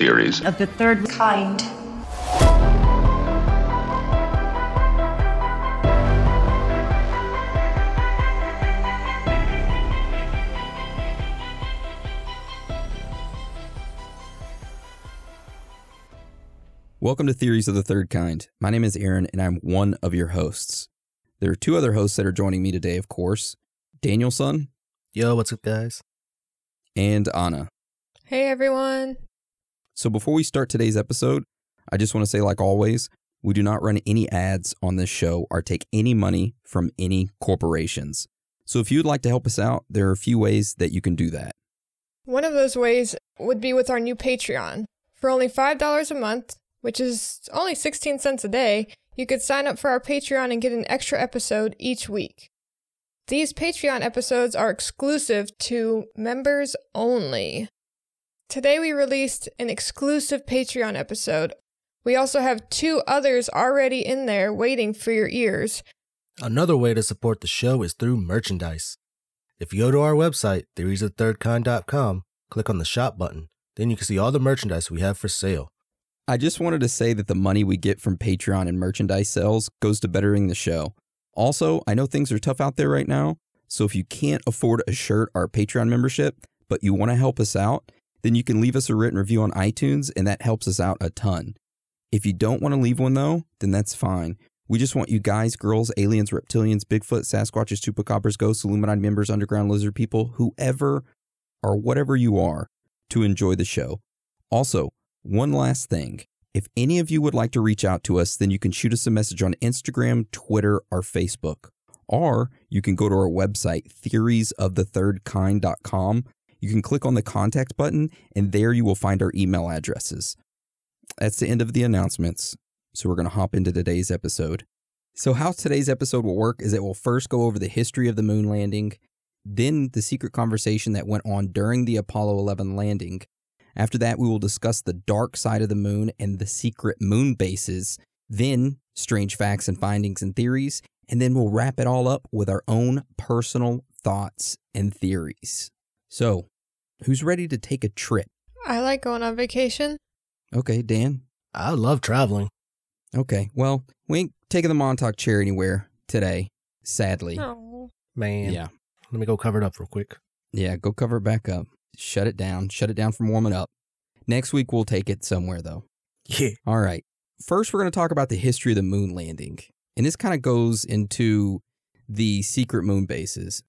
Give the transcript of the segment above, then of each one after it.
Welcome to theories of the third kind. Welcome to Theories of the Third Kind. My name is Aaron, and I'm one of your hosts. There are two other hosts that are joining me today, of course Danielson Yo, what's up, guys? and Anna. Hey everyone. So before we start today's episode, I just want to say, like always, we do not run any ads on this show or take any money from any corporations. So if you'd like to help us out, there are a few ways that you can do that. One of those ways would be with our new Patreon. For only $5 a month, which is only 16 cents a day, you could sign up for our Patreon and get an extra episode each week. These Patreon episodes are exclusive to members only. Today we released an exclusive Patreon episode. We also have two others already in there waiting for your ears. Another way to support the show is through merchandise. If you go to our website, theoriesofthirdkind.com, click on the shop button, then you can see all the merchandise we have for sale. I just wanted to say that the money we get from Patreon and merchandise sales goes to bettering the show. Also, I know things are tough out there right now, so if you can't afford a shirt or a Patreon membership, but you want to help us out, then you can leave us a written review on iTunes, and that helps us out a ton. If you don't want to leave one though, then that's fine. We just want you guys, girls, aliens, reptilians, Bigfoot, Sasquatches, chupacabras, ghosts, Illuminati members, underground lizard people, whoever or whatever you are, to enjoy the show. Also, one last thing. If any of you would like to reach out to us, then you can shoot us a message on Instagram, Twitter, or Facebook. Or you can go to our website, theoriesofthethirdkind.com. You can click on the contact button, and there you will find our email addresses. That's the end of the announcements. So we're going to hop into today's episode. So, how today's episode will work is it will first go over the history of the moon landing, then the secret conversation that went on during the Apollo 11 landing. After that, we will discuss the dark side of the moon and the secret moon bases, then strange facts and findings and theories, and then we'll wrap it all up with our own personal thoughts and theories. So, who's ready to take a trip? I like going on vacation. Okay, Dan. I love traveling. Okay, well, we ain't taking the Montauk chair anywhere today, sadly. Oh. Man, Yeah. let me go cover it up real quick. Yeah, go cover it back up. Shut it down. Shut it down from warming up. Next week, we'll take it somewhere, though. Yeah. All right. First, we're going to talk about the history of the moon landing. And this kind of goes into the secret moon bases.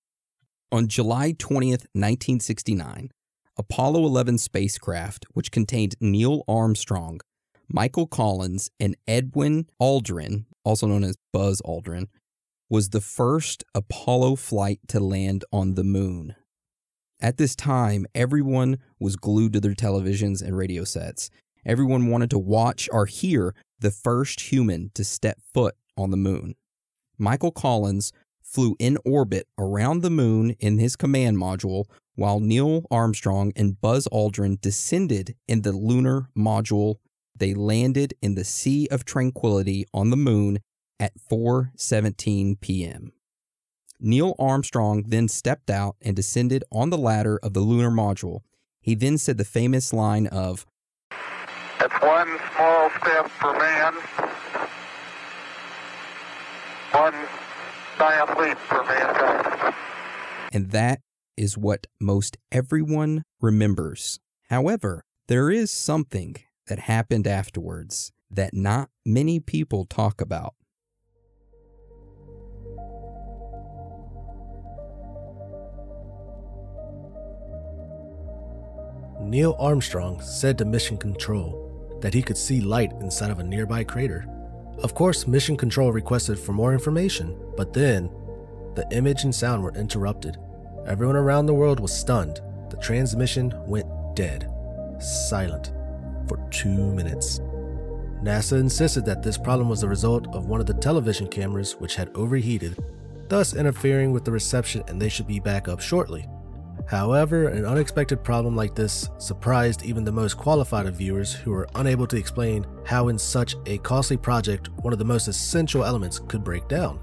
On July 20th, 1969, Apollo 11 spacecraft, which contained Neil Armstrong, Michael Collins, and Edwin Aldrin, also known as Buzz Aldrin, was the first Apollo flight to land on the moon. At this time, everyone was glued to their televisions and radio sets. Everyone wanted to watch or hear the first human to step foot on the moon. Michael Collins flew in orbit around the moon in his command module, while Neil Armstrong and Buzz Aldrin descended in the lunar module. They landed in the Sea of Tranquility on the moon at 4:17 p.m. Neil Armstrong then stepped out and descended on the ladder of the lunar module. He then said the famous line of, It's one small step for man, one giant leap for mankind. and that is what most everyone remembers. However, there is something that happened afterwards that not many people talk about. Neil Armstrong said to Mission Control that he could see light inside of a nearby crater. Of course, Mission Control requested for more information, but then the image and sound were interrupted. Everyone around the world was stunned. The transmission went dead, silent, for two minutes. NASA insisted that this problem was the result of one of the television cameras which had overheated, thus interfering with the reception, and they should be back up shortly. However, an unexpected problem like this surprised even the most qualified of viewers who were unable to explain how, in such a costly project, one of the most essential elements could break down.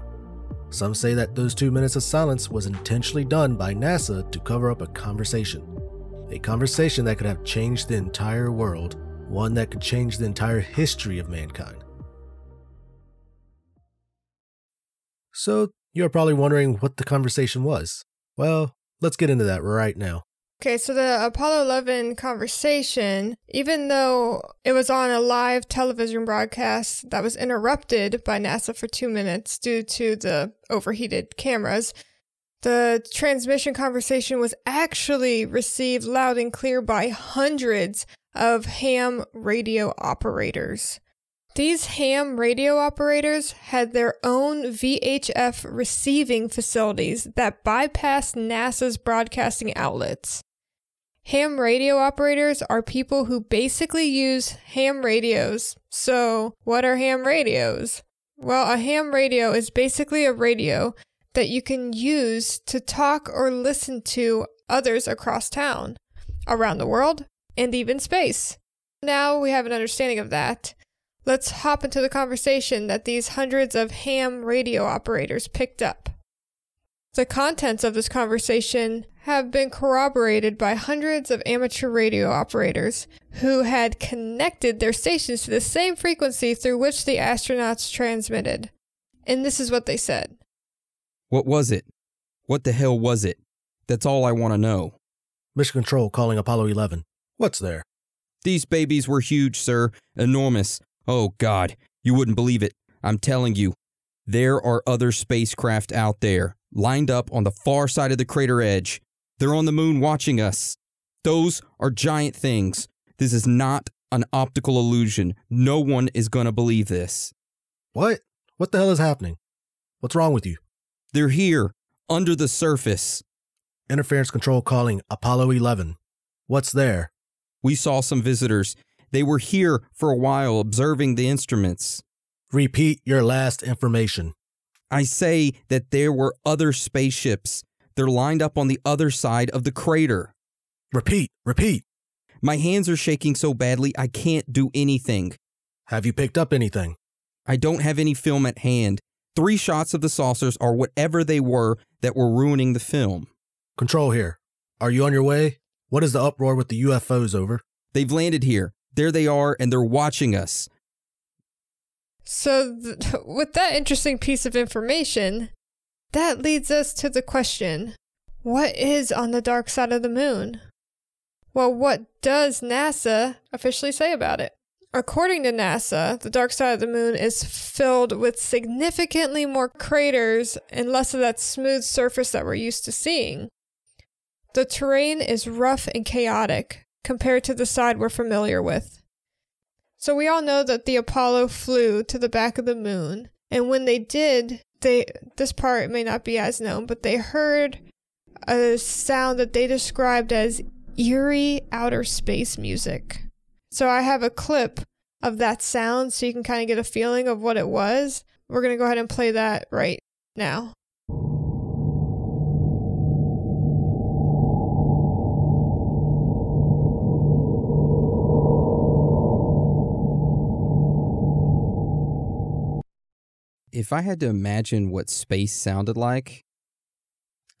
Some say that those two minutes of silence was intentionally done by NASA to cover up a conversation. A conversation that could have changed the entire world, one that could change the entire history of mankind. So, you're probably wondering what the conversation was. Well, let's get into that right now. Okay, so the Apollo 11 conversation, even though it was on a live television broadcast that was interrupted by NASA for two minutes due to the overheated cameras, the transmission conversation was actually received loud and clear by hundreds of ham radio operators. These ham radio operators had their own VHF receiving facilities that bypassed NASA's broadcasting outlets. Ham radio operators are people who basically use ham radios. So, what are ham radios? Well, a ham radio is basically a radio that you can use to talk or listen to others across town, around the world, and even space. Now we have an understanding of that. Let's hop into the conversation that these hundreds of ham radio operators picked up. The contents of this conversation have been corroborated by hundreds of amateur radio operators who had connected their stations to the same frequency through which the astronauts transmitted. And this is what they said What was it? What the hell was it? That's all I want to know. Mission Control calling Apollo 11. What's there? These babies were huge, sir. Enormous. Oh, God. You wouldn't believe it. I'm telling you. There are other spacecraft out there, lined up on the far side of the crater edge. They're on the moon watching us. Those are giant things. This is not an optical illusion. No one is going to believe this. What? What the hell is happening? What's wrong with you? They're here, under the surface. Interference Control calling Apollo 11. What's there? We saw some visitors. They were here for a while observing the instruments. Repeat your last information. I say that there were other spaceships. They're lined up on the other side of the crater. Repeat, repeat. My hands are shaking so badly I can't do anything. Have you picked up anything? I don't have any film at hand. Three shots of the saucers are whatever they were that were ruining the film. Control here. Are you on your way? What is the uproar with the UFOs over? They've landed here. There they are, and they're watching us. So, th- with that interesting piece of information, that leads us to the question what is on the dark side of the moon? Well, what does NASA officially say about it? According to NASA, the dark side of the moon is filled with significantly more craters and less of that smooth surface that we're used to seeing. The terrain is rough and chaotic compared to the side we're familiar with. So we all know that the Apollo flew to the back of the moon, and when they did, they this part may not be as known, but they heard a sound that they described as eerie outer space music. So I have a clip of that sound so you can kind of get a feeling of what it was. We're going to go ahead and play that right now. If I had to imagine what space sounded like,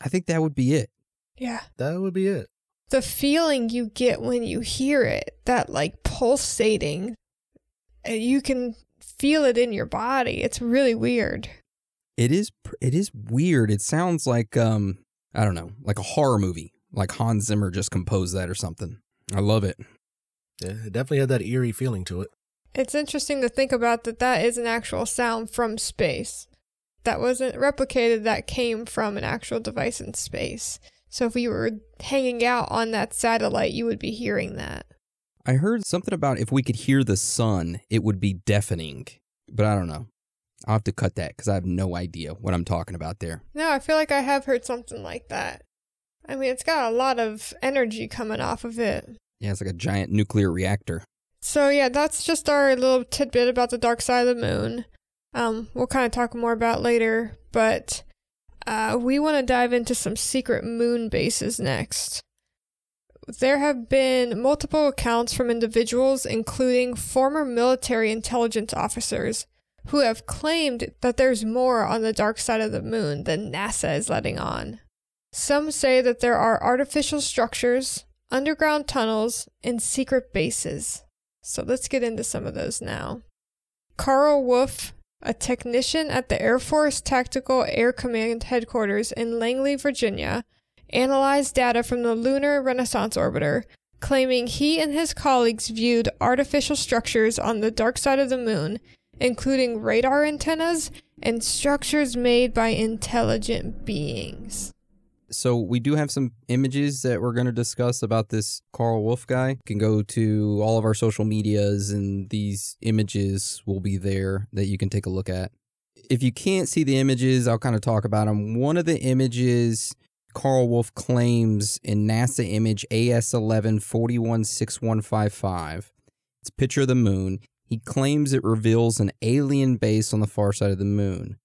I think that would be it. Yeah. That would be it. The feeling you get when you hear it, that like pulsating, uh, you can feel it in your body. It's really weird. It is it is weird. It sounds like um I don't know, like a horror movie. Like Hans Zimmer just composed that or something. I love it. Yeah, it definitely had that eerie feeling to it. It's interesting to think about that that is an actual sound from space. That wasn't replicated, that came from an actual device in space. So if you were hanging out on that satellite, you would be hearing that. I heard something about if we could hear the sun, it would be deafening. But I don't know. I'll have to cut that because I have no idea what I'm talking about there. No, I feel like I have heard something like that. I mean, it's got a lot of energy coming off of it. Yeah, it's like a giant nuclear reactor. So yeah, that's just our little tidbit about the dark side of the moon. Um, we'll kind of talk more about later, but uh, we want to dive into some secret moon bases next. There have been multiple accounts from individuals, including former military intelligence officers, who have claimed that there's more on the dark side of the moon than NASA is letting on. Some say that there are artificial structures, underground tunnels, and secret bases. So let's get into some of those now. Carl Wolf, a technician at the Air Force Tactical Air Command headquarters in Langley, Virginia, analyzed data from the Lunar Reconnaissance Orbiter, claiming he and his colleagues viewed artificial structures on the dark side of the moon, including radar antennas and structures made by intelligent beings. So we do have some images that we're going to discuss about this Carl Wolf guy. You can go to all of our social medias and these images will be there that you can take a look at. If you can't see the images, I'll kind of talk about them. One of the images Carl Wolf claims in NASA image AS11 416155. It's a picture of the moon. He claims it reveals an alien base on the far side of the moon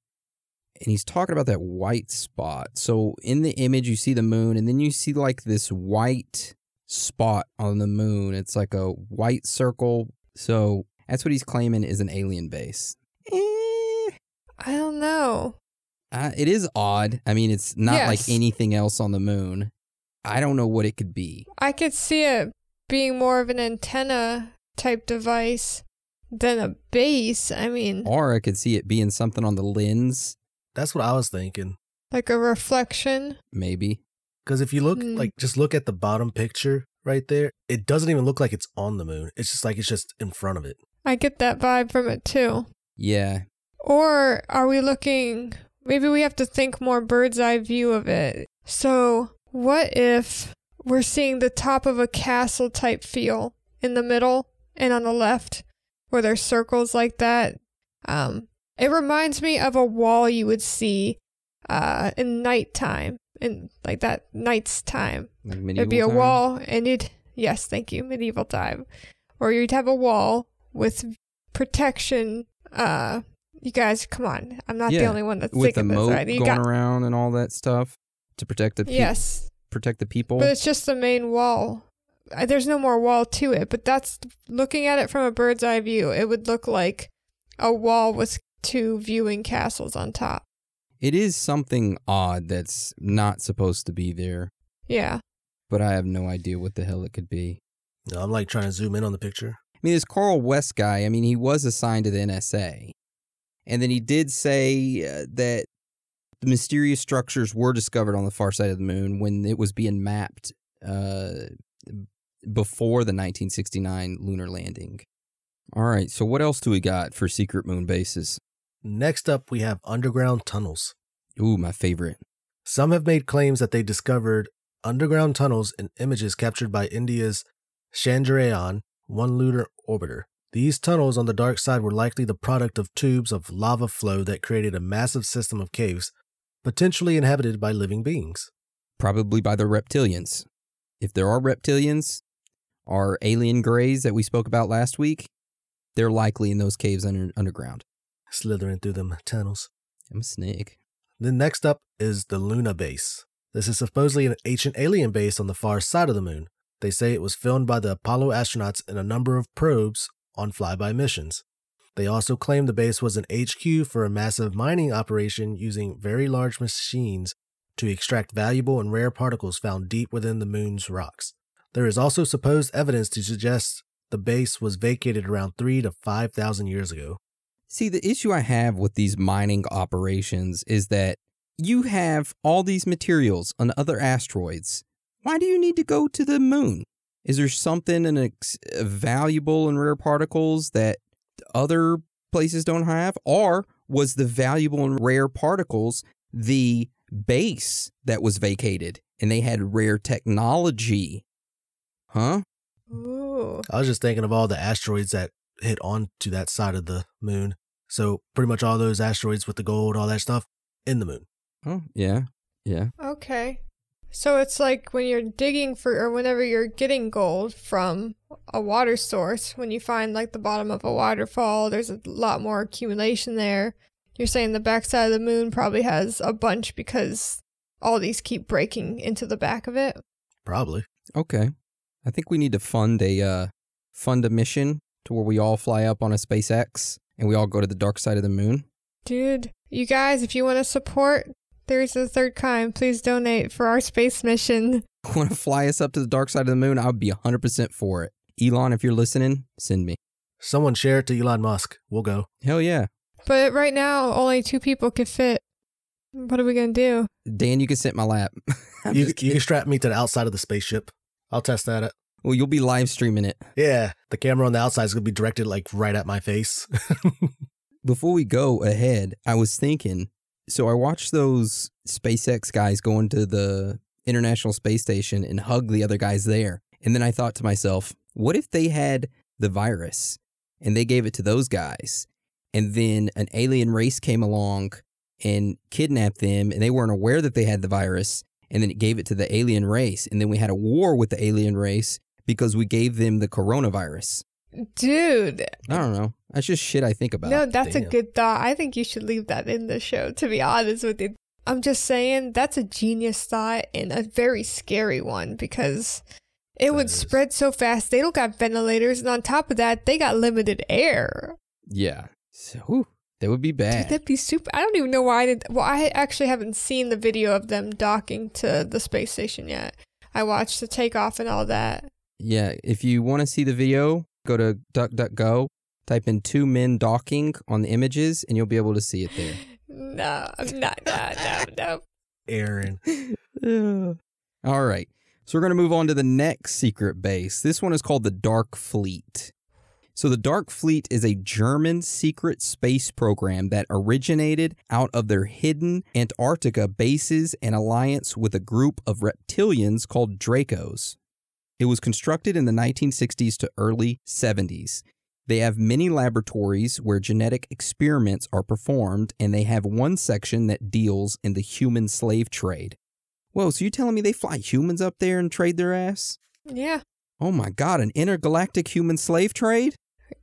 and he's talking about that white spot. So in the image, you see the moon, and then you see like this white spot on the moon. It's like a white circle. So that's what he's claiming is an alien base. Eh, I don't know. uh, it is odd. I mean, it's not Yes. like anything else on the moon. I don't know what it could be. I could see it being more of an antenna type device than a base. I mean, Or I could see it being something on the lens, That's what I was thinking. like a reflection. maybe. Because if you look, Hmm. like, just look at the bottom picture right there, it doesn't even look like it's on the moon. It's just like it's just in front of it. I get that vibe from it too. Yeah. Or are we looking? Maybe we have to think more bird's eye view of it. So, what if we're seeing the top of a castle type feel in the middle and on the left where there's circles like that? Um, it reminds me of a wall you would see uh, in nighttime, in like that knight's time. Like It'd be a time? wall, and it yes, thank you, medieval time, or you'd have a wall with protection. Uh, you guys, come on, I'm not the only one that's with the moat right. You going got around and all that stuff to protect the pe- yes, protect the people. but it's just the main wall. Uh, There's no more wall to it, but that's looking at it from a bird's eye view. It would look like a wall with two viewing castles on top. It is something odd that's not supposed to be there, Yeah, but I have no idea what the hell it could be. You know, I'm like trying to zoom in on the picture. I mean, this Carl West guy, I mean, he was assigned to the NSA. And then he did say uh, that the mysterious structures were discovered on the far side of the moon when it was being mapped uh, before the 1969 lunar landing. All right, so what else do we got for secret moon bases? Next up, we have underground tunnels. Ooh, my favorite. Some have made claims that they discovered underground tunnels in images captured by India's Chandrayaan 1 lunar orbiter. These tunnels on the dark side were likely the product of tubes of lava flow that created a massive system of caves, potentially inhabited by living beings. Probably by the reptilians. If there are reptilians, our alien greys that we spoke about last week, they're likely in those caves under, underground. Slithering through them tunnels. I'm a snake. Then next up is the Luna base. This is supposedly an ancient alien base on the far side of the moon. They say it was filmed by the Apollo astronauts in a number of probes on flyby missions. They also claim the base was an HQ for a massive mining operation using very large machines to extract valuable and rare particles found deep within the moon's rocks. There is also supposed evidence to suggest the base was vacated around 3 to 5,000 years ago. See, the issue I have with these mining operations is that you have all these materials on other asteroids. Why do you need to go to the moon? Is there something uh, in ex- valuable and rare particles that other places don't have? Or was the valuable and rare particles the base that was vacated and they had rare technology? Huh? ooh, I was just thinking of all the asteroids that hit onto that side of the moon. So pretty much all those asteroids with the gold, all that stuff, in the moon. Oh, yeah. Yeah. Okay. So it's like when you're digging for, or whenever you're getting gold from a water source, when you find like the bottom of a waterfall, there's a lot more accumulation there. You're saying the backside of the moon probably has a bunch because all these keep breaking into the back of it. Probably. Okay. I think we need to fund a uh, fund a mission to where we all fly up on a SpaceX and we all go to the dark side of the moon. Dude, you guys, if you want to support There's the Third Kind, please donate for our space mission. want to fly us up to the dark side of the moon, I would be 100% for it. Elon, if you're listening, send me. Someone share it to Elon Musk. We'll go. Hell yeah. But right now, only two people could fit. What are we gonna do? Dan, you can sit in my lap. You, you can strap me to the outside of the spaceship. I'll test that. Out. Well, you'll be live streaming it. Yeah, the camera on the outside is gonna be directed like right at my face. Before we go ahead, I was thinking so I watched those SpaceX guys go into the International Space Station and hug the other guys there. And then I thought to myself, what if they had the virus and they gave it to those guys? And then an alien race came along and kidnapped them and they weren't aware that they had the virus. And then it gave it to the alien race. And then we had a war with the alien race because we gave them the coronavirus. Dude, I don't know. That's just shit I think about. no, that's a good thought. I think you should leave that in the show, to be honest with you. I'm just saying that's a genius thought and a very scary one because it That would is. spread so fast. They don't got ventilators, and on top of that, they got limited air. Yeah. So, whew, that would be Dude, bad. that'd be super. I don't even know why I did. Well, I actually haven't seen the video of them docking to the space station yet. I watched the takeoff and all that. Yeah, if you want to see the video, go to DuckDuckGo, type in two men docking on the images, and you'll be able to see it there. No, I'm not. No, no, no. Aaron. All right. So we're going to move on to the next secret base. This one is called the Dark Fleet. So the Dark Fleet is a German secret space program that originated out of their hidden Antarctica bases and alliance with a group of reptilians called Dracos. It was constructed in the 1960s to early 70s. They have many laboratories where genetic experiments are performed, and they have one section that deals in the human slave trade. Whoa, so you telling me they fly humans up there and trade their ass? Yeah, Oh my god, an intergalactic human slave trade?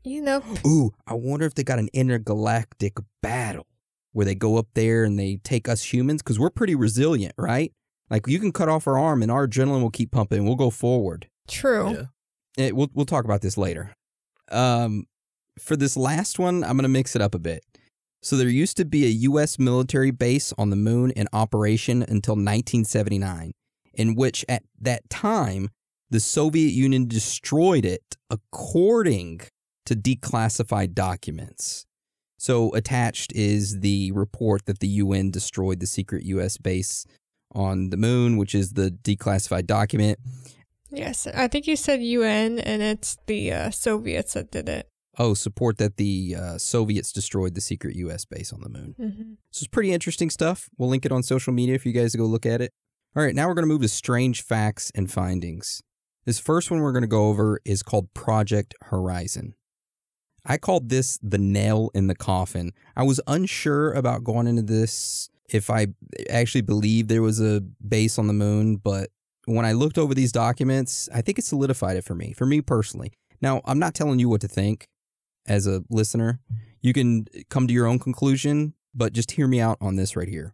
you know. Ooh, I wonder if they got an intergalactic battle where they go up there and they take us humans because we're pretty resilient, right? Like you can cut off our arm and our adrenaline will keep pumping. We'll go forward. True. Yeah. Eh, we'll we'll talk about this later. Um, for this last one, I'm gonna mix it up a bit. So there used to be a U.S. military base on the moon in operation until 1979, in which at that time the Soviet Union destroyed it according to declassified documents. So attached is the report that the UN destroyed the secret U.S. base on the moon, which is the declassified document. Yes, I think you said UN, and it's the uh, Soviets that did it. Oh, support that the uh, Soviets destroyed the secret U.S. base on the moon. hmm So it's pretty interesting stuff. We'll link it on social media for you guys to go look at it. All right, now we're going to move to strange facts and findings. This first one we're going to go over is called Project Horizon. I called this the nail in the coffin. I was unsure about going into this if I actually believe there was a base on the moon, but when I looked over these documents, I think it solidified it for me, for me personally. Now, I'm not telling you what to think as a listener. You can come to your own conclusion, but just hear me out on this right here.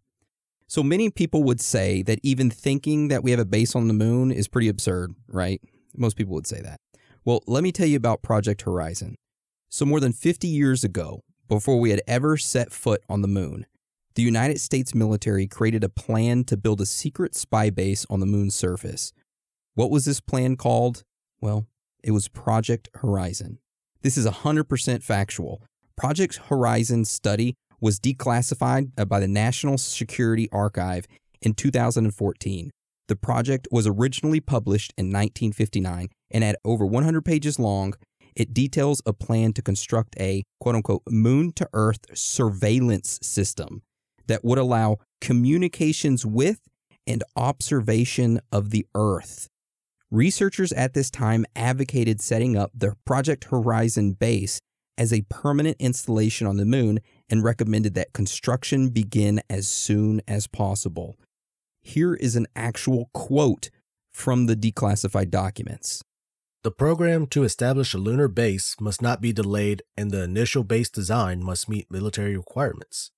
So many people would say that even thinking that we have a base on the moon is pretty absurd, right? Most people would say that. Well, let me tell you about Project Horizon. So, more than 50 years ago, before we had ever set foot on the moon, the United States military created a plan to build a secret spy base on the moon's surface. What was this plan called? Well, it was Project Horizon. This is 100% factual. Project Horizon study was declassified uh, by the National Security Archive in 2014. The project was originally published in 1959 and at over 100 pages long, it details a plan to construct a quote unquote moon to earth surveillance system that would allow communications with and observation of the earth. Researchers at this time advocated setting up the Project Horizon base as a permanent installation on the moon and recommended that construction begin as soon as possible. Here is an actual quote from the declassified documents. The program to establish a lunar base must not be delayed, and the initial base design must meet military requirements.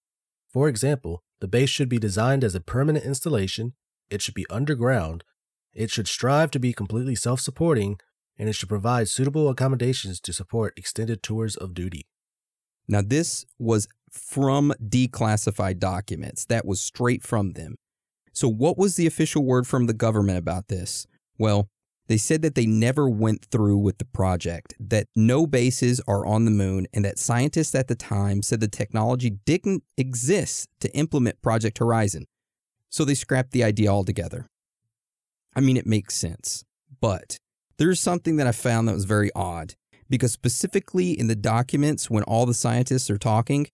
For example, the base should be designed as a permanent installation, it should be underground, it should strive to be completely self supporting, and it should provide suitable accommodations to support extended tours of duty. Now, this was from declassified documents. That was straight from them. So, what was the official word from the government about this? Well, they said that they never went through with the project, that no bases are on the moon, and that scientists at the time said the technology didn't exist to implement Project Horizon. So they scrapped the idea altogether. I mean, it makes sense. But there's something that I found that was very odd because specifically in the documents, when all the scientists are talking,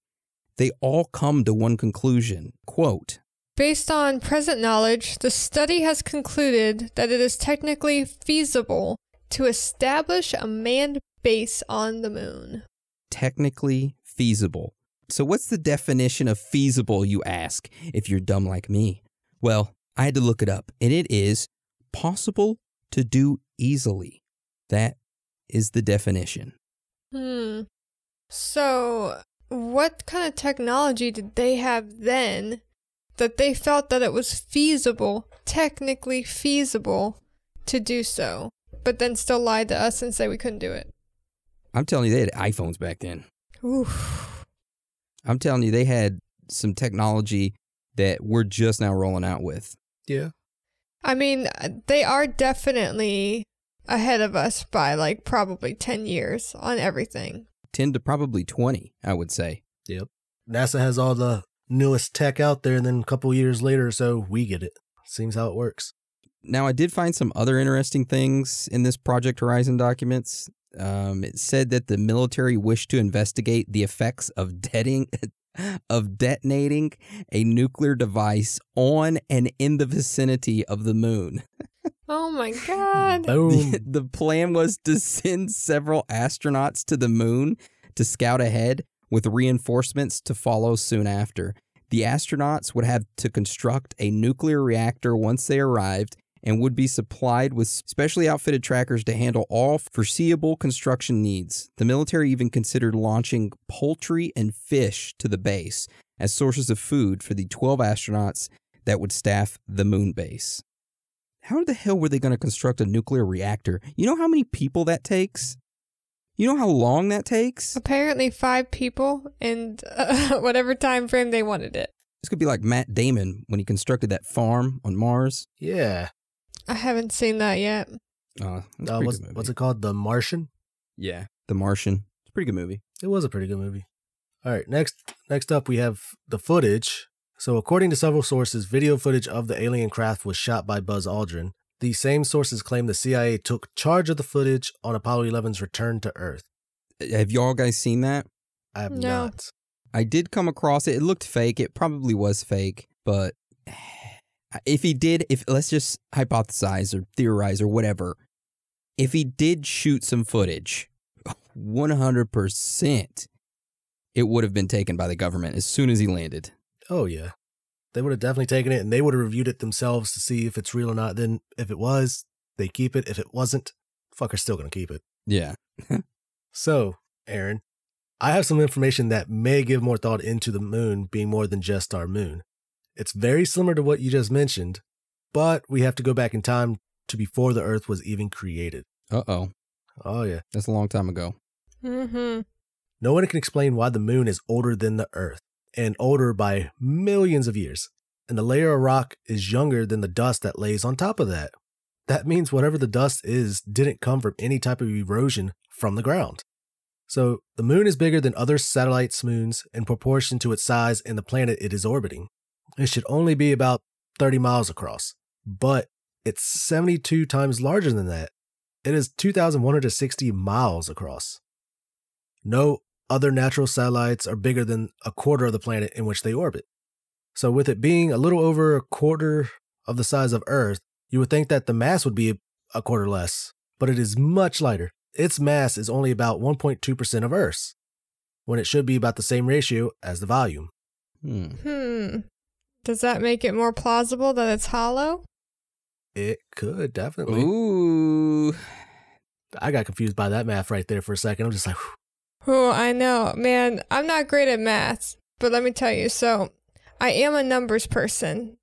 they all come to one conclusion. Quote, Based on present knowledge, the study has concluded that it is technically feasible to establish a manned base on the moon. technically feasible. So, what's the definition of feasible, you ask, if you're dumb like me? Well, I had to look it up, and it is possible to do easily. That is the definition. Hmm. So, what kind of technology did they have then that they felt that it was feasible, technically feasible, to do so, but then still lied to us and say we couldn't do it? I'm telling you, they had iPhones back then. Oof. I'm telling you, they had some technology that we're just now rolling out with. Yeah. I mean, they are definitely ahead of us by like probably 10 years on everything. 10 to probably 20, I would say. Yep. NASA has all the newest tech out there, and then a couple years later or so, we get it. Seems how it works. Now, I did find some other interesting things in this Project Horizon documents. Um, it said that the military wished to investigate the effects of deading, of detonating a nuclear device on and in the vicinity of the moon. Oh my god. Boom. The, the plan was to send several astronauts to the moon to scout ahead with reinforcements to follow soon after. The astronauts would have to construct a nuclear reactor once they arrived and would be supplied with specially outfitted trackers to handle all foreseeable construction needs. The military even considered launching poultry and fish to the base as sources of food for the 12 astronauts that would staff the moon base. How the hell were they going to construct a nuclear reactor? You know how many people that takes? You know how long that takes? Apparently, five people and uh, whatever time frame they wanted it. This could be like Matt Damon when he constructed that farm on Mars. Yeah. I haven't seen that yet. Uh, it's a Uh, what's, good movie. what's it called? The Martian? Yeah, The Martian. It's a pretty good movie. It was a pretty good movie. All right, next next up we have the footage. So according to several sources, video footage of the alien craft was shot by Buzz Aldrin. These same sources claim the CIA took charge of the footage on Apollo 11's return to Earth. Have y'all guys seen that? I have No. not. I did come across it. It looked fake. It probably was fake, but if he did, if let's just hypothesize or theorize or whatever, if he did shoot some footage, 100% it would have been taken by the government as soon as he landed. Oh yeah. They would have definitely taken it and they would have reviewed it themselves to see if it's real or not. Then if it was, they keep it. If it wasn't, fucker's still gonna keep it. Yeah. So, Aaron, I have some information that may give more thought into the moon being more than just our moon. It's very similar to what you just mentioned, but we have to go back in time to before the Earth was even created. Uh oh. Oh, yeah. That's a long time ago. Mm-hmm. No one can explain why the moon is older than the Earth, and older by millions of years. And the layer of rock is younger than the dust that lays on top of that. That means whatever the dust is didn't come from any type of erosion from the ground. So the moon is bigger than other satellites' moons in proportion to its size and the planet it is orbiting. It should only be about 30 miles across, but it's 72 times larger than that. It is 2,160 miles across. No other natural satellites are bigger than a quarter of the planet in which they orbit. So, with it being a little over a quarter of the size of Earth, you would think that the mass would be a quarter less, but it is much lighter. Its mass is only about 1.2% of Earth's, when it should be about the same ratio as the volume. Hmm. Hmm. Does that make it more plausible that it's hollow? It could definitely. Ooh. I got confused by that math right there for a second. I'm just like, whew. Oh, I know. Man, I'm not great at math, but let me tell you. So, I am a numbers person.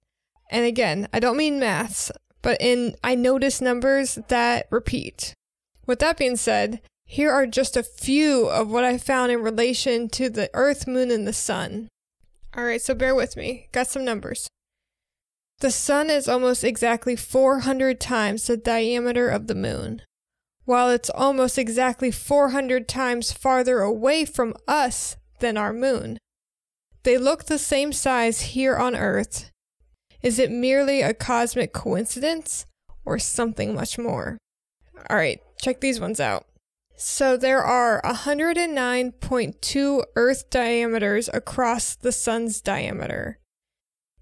And again, I don't mean maths, but in I notice numbers that repeat. With that being said, here are just a few of what I found in relation to the earth, moon, and the sun. All right, so bear with me. Got some numbers. The sun is almost exactly 400 times the diameter of the moon, while it's almost exactly 400 times farther away from us than our moon. They look the same size here on Earth. Is it merely a cosmic coincidence or something much more? All right, check these ones out. So there are 109.2 Earth diameters across the sun's diameter.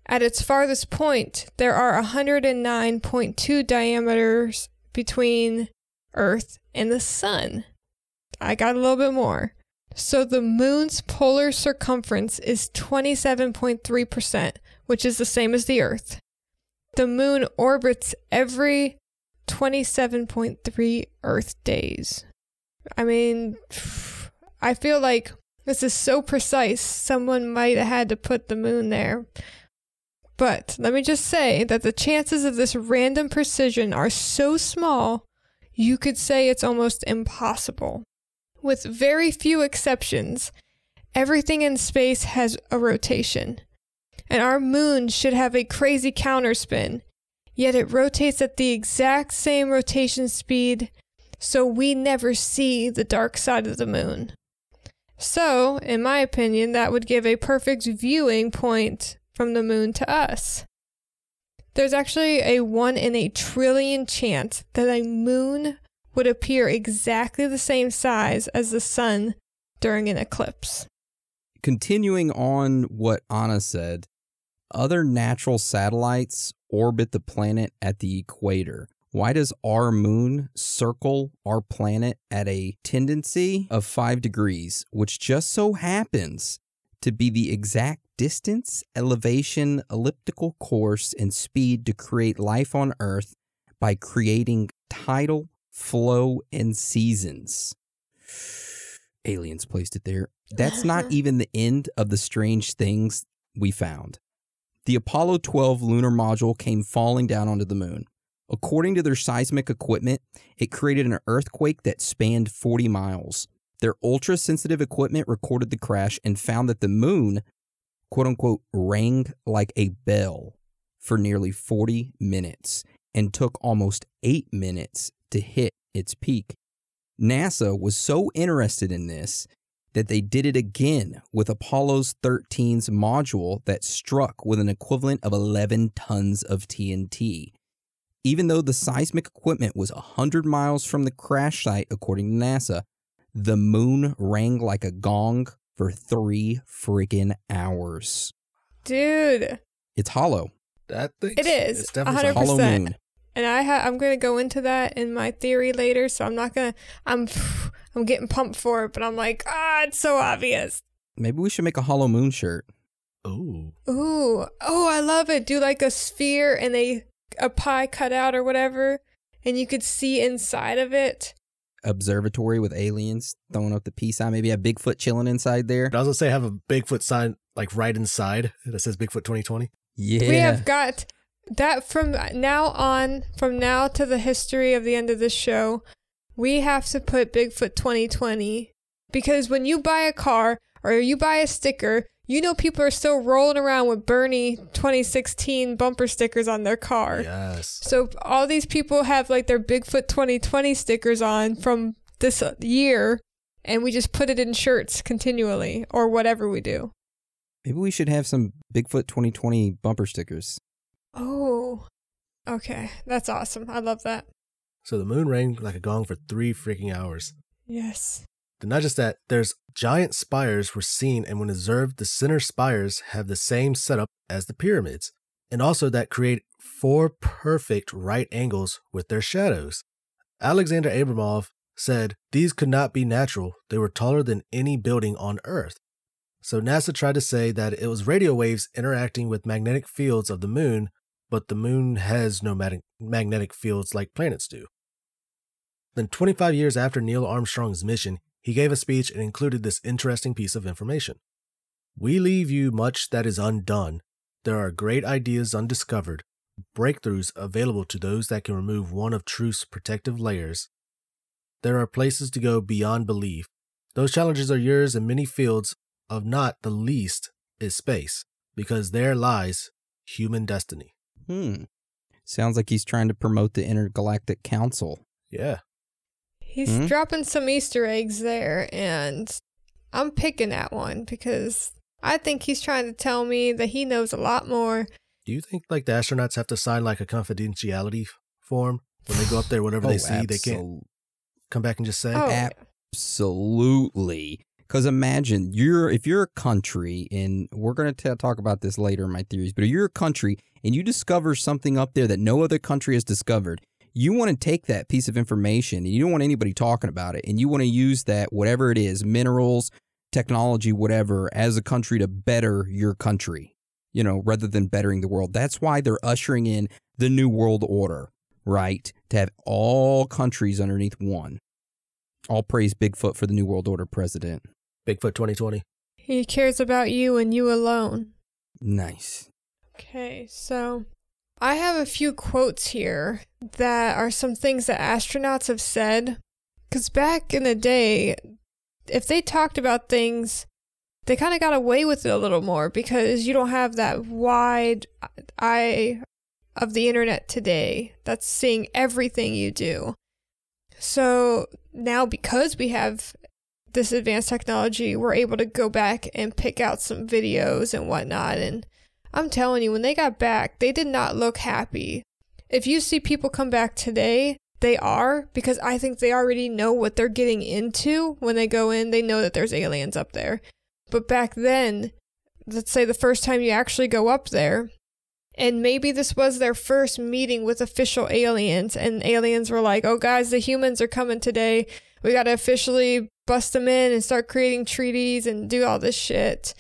At its farthest point, there are 109.2 diameters between Earth and the sun. I got a little bit more. So the moon's polar circumference is 27.3%, which is the same as the Earth. The moon orbits every 27.3 Earth days. I mean, I feel like this is so precise, someone might have had to put the moon there. But let me just say that the chances of this random precision are so small, you could say it's almost impossible. With very few exceptions, everything in space has a rotation. And our moon should have a crazy counterspin, yet it rotates at the exact same rotation speed so we never see the dark side of the moon. So, in my opinion, that would give a perfect viewing point from the moon to us. There's actually a 1 in a trillion chance that a moon would appear exactly the same size as the sun during an eclipse. Continuing on what Anna said, other natural satellites orbit the planet at the equator, why does our moon circle our planet at a tendency of five degrees, which just so happens to be the exact distance, elevation, elliptical course, and speed to create life on Earth by creating tidal flow and seasons? Aliens placed it there. That's not even the end of the strange things we found. The Apollo 12 lunar module came falling down onto the moon. According to their seismic equipment, it created an earthquake that spanned 40 miles. Their ultra sensitive equipment recorded the crash and found that the moon, quote unquote, rang like a bell for nearly 40 minutes and took almost eight minutes to hit its peak. NASA was so interested in this that they did it again with Apollo's 13's module that struck with an equivalent of 11 tons of TNT even though the seismic equipment was 100 miles from the crash site, according to NASA, the moon rang like a gong for three friggin' hours. Dude. It's hollow. That thing. It is. It's definitely 100%. Hollow moon. And I ha- I'm going to go into that in my theory later, so I'm not going to I'm I'm getting pumped for it, but I'm like, ah, it's so obvious. Maybe we should make a hollow moon shirt. Ooh. Ooh. Oh, I love it. Do like a sphere and a a pie cut out or whatever, and you could see inside of it. Observatory with aliens throwing up the peace sign. Maybe have Bigfoot chilling inside there. I was gonna say have a Bigfoot sign like right inside that says Bigfoot 2020. Yeah. We have got that from now on, from now to the history of the end of this show, we have to put Bigfoot 2020 because when you buy a car or you buy a sticker, you know people are still rolling around with Bernie 2016 bumper stickers on their car. Yes. So all these people have like their Bigfoot 2020 stickers on from this year, and we just put it in shirts continually or whatever we do. Maybe we should have some Bigfoot 2020 bumper stickers. Oh, okay. That's awesome. I love that. So the moon rang like a gong for three freaking hours. Yes. Not just that, there's giant spires were seen, and when observed, the center spires have the same setup as the pyramids, and also that create four perfect right angles with their shadows. Alexander Abramov said these could not be natural, they were taller than any building on Earth. So NASA tried to say that it was radio waves interacting with magnetic fields of the moon, but the moon has no mag- magnetic fields like planets do. Then, 25 years after Neil Armstrong's mission, he gave a speech and included this interesting piece of information. We leave you much that is undone. There are great ideas undiscovered, breakthroughs available to those that can remove one of truth's protective layers. There are places to go beyond belief. Those challenges are yours in many fields, of not the least is space, because there lies human destiny. Hmm. Sounds like he's trying to promote the Intergalactic Council. Yeah. He's Hmm? dropping some Easter eggs there, and I'm picking at one because I think he's trying to tell me that he knows a lot more. Do you think like the astronauts have to sign like a confidentiality form when they go up there? Whatever they see, they can't come back and just say. Oh, Absolutely. Because imagine you're if you're a country, and we're going to talk about this later in my theories, but if you're a country and you discover something up there that no other country has discovered, you want to take that piece of information and you don't want anybody talking about it, and you want to use that whatever it is, minerals, technology, whatever, as a country to better your country. You know, rather than bettering the world. That's why they're ushering in the new world order, right? To have all countries underneath one. All praise Bigfoot for the New World Order president. Bigfoot 2020. he cares about you and you alone. Nice. Okay, so I have a few quotes here that are some things that astronauts have said. Because back in the day, if they talked about things, they kind of got away with it a little more because you don't have that wide eye of the internet today that's seeing everything you do. So now, because we have this advanced technology, we're able to go back and pick out some videos and whatnot. And I'm telling you, when they got back, they did not look happy. If you see people come back today, they are because I think they already know what they're getting into when they go in. They know that there's aliens up there. But back then, let's say the first time you actually go up there, and maybe this was their first meeting with official aliens, and aliens were like, oh, guys, the humans are coming today. We got to officially bust them in and start creating treaties and do all this shit.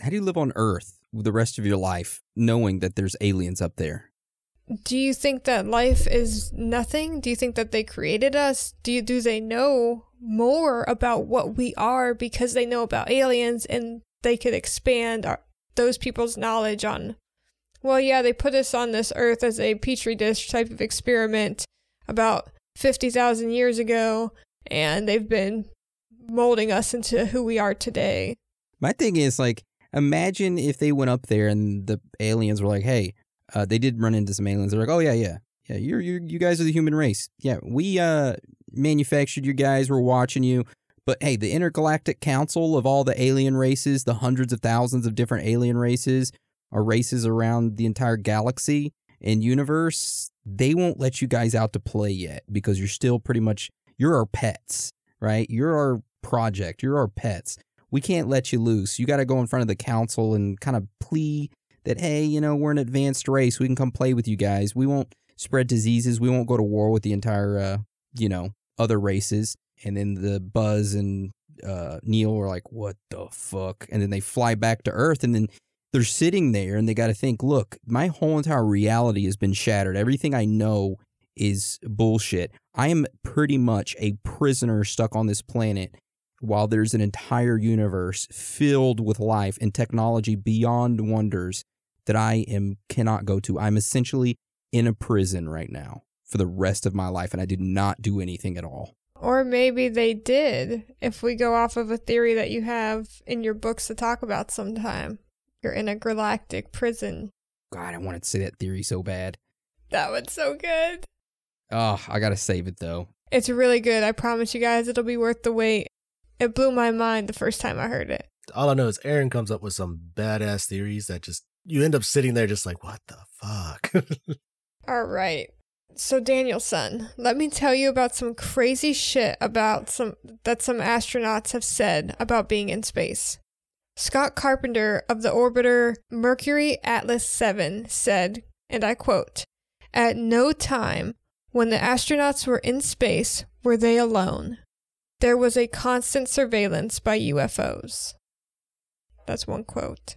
How do you live on Earth the rest of your life knowing that there's aliens up there? Do you think that life is nothing? Do you think that they created us? Do you, do they know more about what we are because they know about aliens and they could expand our, those people's knowledge on well, yeah, they put us on this earth as a petri dish type of experiment about 50,000 years ago, and they've been molding us into who we are today. My thing is like, imagine if they went up there and the aliens were like, "Hey, uh, they did run into some aliens." They're like, "Oh yeah, yeah, yeah. You're you you guys are the human race. Yeah, we uh manufactured you guys. We're watching you." But hey, the intergalactic council of all the alien races, the hundreds of thousands of different alien races, or races around the entire galaxy and universe, they won't let you guys out to play yet because you're still pretty much you're our pets, right? You're our project. You're our pets. We can't let you loose. You got to go in front of the council and kind of plea that hey, you know, we're an advanced race. We can come play with you guys. We won't spread diseases. We won't go to war with the entire uh, you know, other races. And then the Buzz and uh, Neil are like, "What the fuck?" And then they fly back to Earth, and then they're sitting there and they got to think, look, my whole entire reality has been shattered. Everything I know is bullshit. I am pretty much a prisoner stuck on this planet while there's an entire universe filled with life and technology beyond wonders that I am cannot go to. I'm essentially in a prison right now for the rest of my life and I did not do anything at all. Or maybe they did, if we go off of a theory that you have in your books to talk about sometime. You're in a galactic prison. God, I wanted to say that theory so bad. That one's so good. Oh, I got to save it though. It's really good. I promise you guys it'll be worth the wait. It blew my mind the first time I heard it. All I know is Aaron comes up with some badass theories that just you end up sitting there just like, what the fuck? All right. So Danielson, let me tell you about some crazy shit about some that some astronauts have said about being in space. Scott Carpenter of the orbiter Mercury Atlas 7 said, and I quote, At no time when the astronauts were in space were they alone. There was a constant surveillance by UFOs. That's one quote.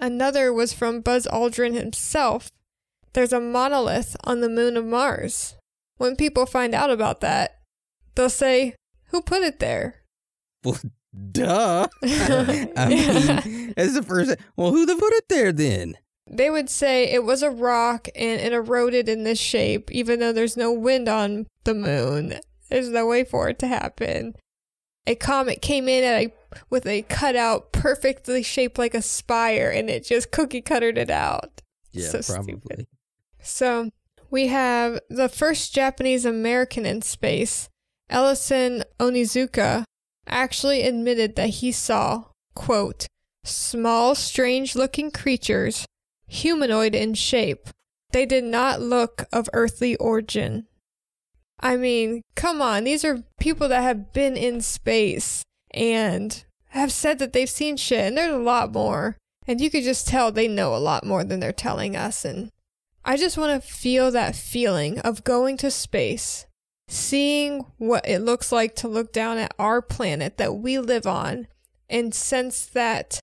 Another was from Buzz Aldrin himself. There's a monolith on the moon of Mars. When people find out about that, they'll say, Who put it there? Well, duh. I mean, as the first. Well, who the put it there then? They would say it was a rock and it eroded in this shape, even though there's no wind on the moon. There's no way for it to happen. A comet came in at a, with a cutout perfectly shaped like a spire and it just cookie cuttered it out. Yeah, So probably. stupid. So we have the first Japanese American in space, Ellison Onizuka, actually admitted that he saw, quote, small, strange looking creatures, humanoid in shape. They did not look of earthly origin. I mean, come on, these are people that have been in space and have said that they've seen shit, and there's a lot more. And you could just tell they know a lot more than they're telling us. And I just want to feel that feeling of going to space, seeing what it looks like to look down at our planet that we live on, and sense that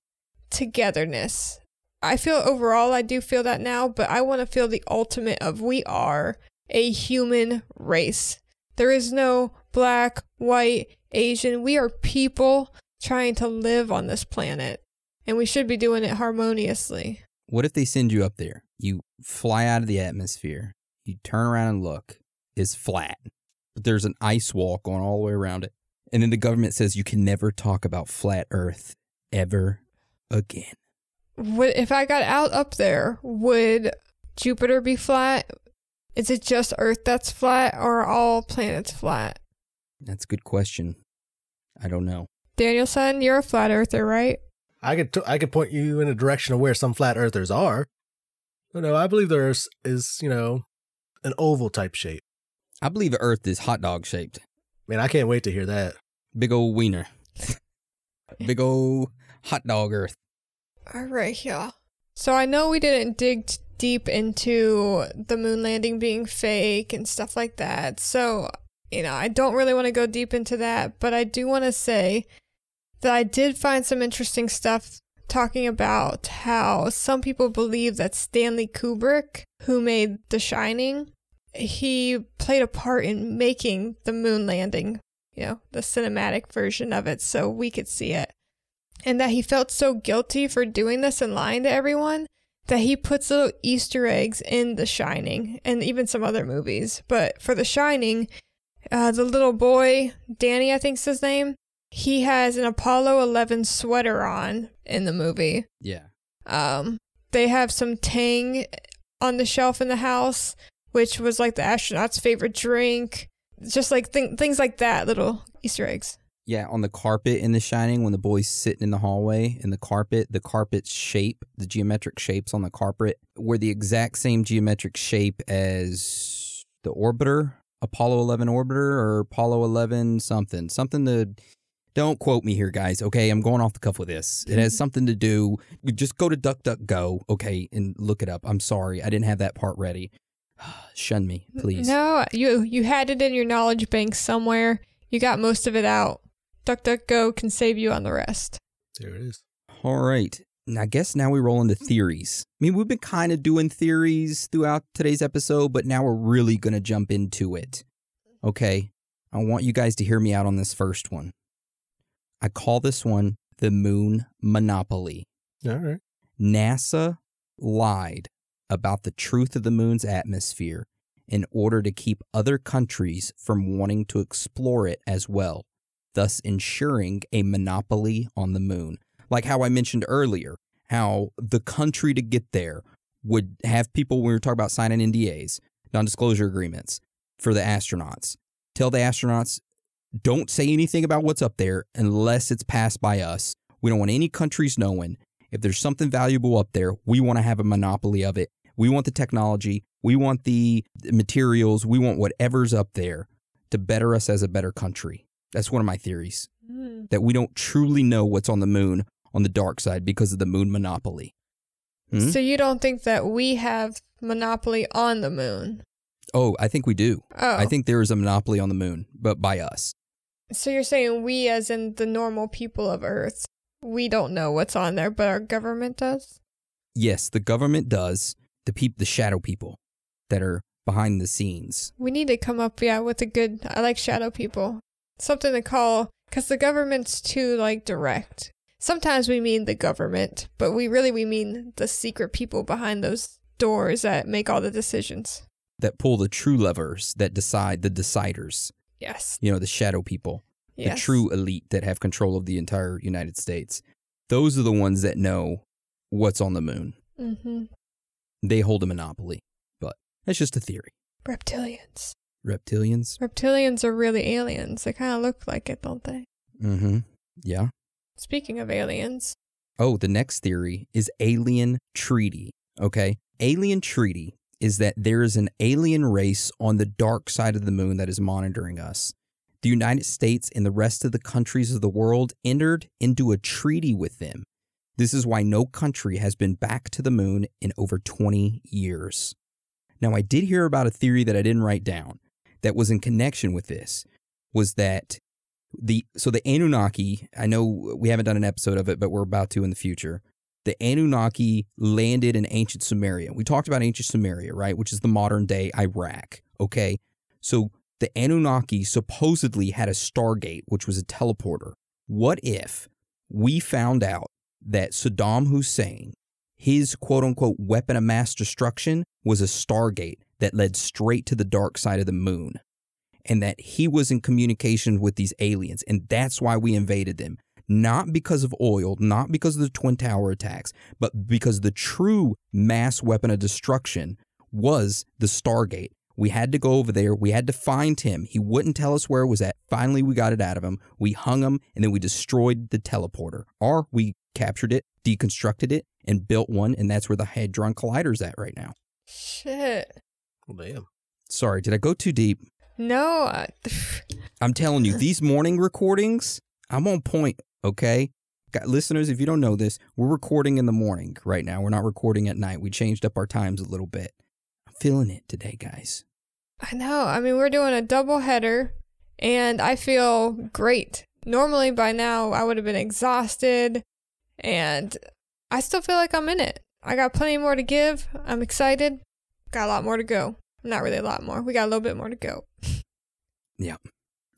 togetherness. I feel overall, I do feel that now, but I want to feel the ultimate of we are a human race. There is no black, white, Asian. We are people trying to live on this planet, and we should be doing it harmoniously. What if they send you up there? You fly out of the atmosphere, you turn around and look, it's flat, but there's an ice wall going all the way around it. And then the government says you can never talk about flat Earth ever again. Would if I got out up there, would Jupiter be flat? Is it just Earth that's flat, or are all planets flat? That's a good question. I don't know. Danielson, you're a flat earther, right? I could t- I could point you in a direction of where some flat earthers are. But no, I believe the Earth is you know an oval type shape. I believe the Earth is hot dog shaped. Man, I can't wait to hear that. Big old wiener. Big old hot dog Earth. All right, yeah. So I know we didn't dig t- deep into the moon landing being fake and stuff like that. So, you know, I don't really want to go deep into that, but I do want to say that I did find some interesting stuff talking about how some people believe that Stanley Kubrick, who made The Shining, he played a part in making the moon landing, you know, the cinematic version of it so we could see it and that he felt so guilty for doing this and lying to everyone that he puts little Easter eggs in The Shining and even some other movies. But for The Shining, uh, the little boy, Danny, I think's his name, he has an Apollo 11 sweater on in the movie. Yeah. Um, they have some Tang on the shelf in the house, which was like the astronaut's favorite drink. Just like th- things like that, little Easter eggs. Yeah, on the carpet in The Shining, when the boy's sitting in the hallway in the carpet, the carpet's shape, the geometric shapes on the carpet, were the exact same geometric shape as the orbiter, Apollo 11 orbiter, or Apollo 11 something. Something to. Don't quote me here, guys. Okay, I'm going off the cuff with this. It has something to do. Just go to DuckDuckGo, okay, and look it up. I'm sorry, I didn't have that part ready. Shun me, please. No, you you had it in your knowledge bank somewhere. You got most of it out. DuckDuckGo can save you on the rest. There it is. All right. And I guess now we roll into theories. I mean, we've been kind of doing theories throughout today's episode, but now we're really going to jump into it. Okay. I want you guys to hear me out on this first one. I call this one the moon monopoly. All right. NASA lied about the truth of the moon's atmosphere in order to keep other countries from wanting to explore it as well, thus ensuring a monopoly on the moon. Like how I mentioned earlier, how the country to get there would have people, when we were talking about signing NDAs, non disclosure agreements for the astronauts, tell the astronauts, don't say anything about what's up there unless it's passed by us. We don't want any countries knowing. If there's something valuable up there, we want to have a monopoly of it. We want the technology. We want the materials. We want whatever's up there to better us as a better country. That's one of my theories that we don't truly know what's on the moon on the dark side because of the moon monopoly. Hmm? So you don't think that we have monopoly on the moon? Oh, I think we do. Oh, I think there is a monopoly on the moon, but by us. so. You're saying we, as in the normal people of Earth, we don't know what's on there, but our government does. Yes, the government does. The peop- the shadow people that are behind the scenes. We need to come up, yeah, with a good. I like shadow people. Something to call, because the government's too like direct. Sometimes we mean the government, but we really we mean the secret people behind those doors that make all the decisions. that pull the true levers that decide the deciders. Yes. You know, the shadow people, Yes. the true elite that have control of the entire United States. Those are the ones that know what's on the moon. Mm-hmm. They hold a monopoly, but that's just a theory. Reptilians. Reptilians? Reptilians are really aliens. They kind of look like it, don't they? Mm hmm. Yeah. Speaking of aliens, Oh, the next theory is alien treaty. Okay. Alien treaty is that there is an alien race on the dark side of the moon that is monitoring us. The United States and the rest of the countries of the world entered into a treaty with them. This is why no country has been back to the moon in over 20 years. Now, I did hear about a theory that I didn't write down that was in connection with this was that the so the Anunnaki, I know we haven't done an episode of it, but we're about to in the future. The Anunnaki landed in ancient Sumeria. We talked about ancient Sumeria, right? Which is the modern day Iraq. Okay. So the Anunnaki supposedly had a Stargate, which was a teleporter. What if we found out that Saddam Hussein, his quote unquote weapon of mass destruction, was a Stargate that led straight to the dark side of the moon? and that he was in communication with these aliens, and that's why we invaded them. Not because of oil, not because of the Twin Tower attacks, but because the true mass weapon of destruction was the Stargate. We had to go over there. We had to find him. He wouldn't tell us where it was at. Finally, we got it out of him. We hung him, and then we destroyed the teleporter. Or we captured it, deconstructed it, and built one, and that's where the Hadron Collider's at right now. shit. Oh, well, damn. Sorry, did I go too deep? No, I- I'm telling you, these morning recordings, I'm on point, okay? Got listeners, if you don't know this, we're recording in the morning right now. We're not recording at night. We changed up our times a little bit. I'm feeling it today, guys. I know. I mean, we're doing a double header, and I feel great. Normally, by now, I would have been exhausted, and I still feel like I'm in it. I got plenty more to give. I'm excited. Got a lot more to go. Not really a lot more. We got a little bit more to go. Yeah.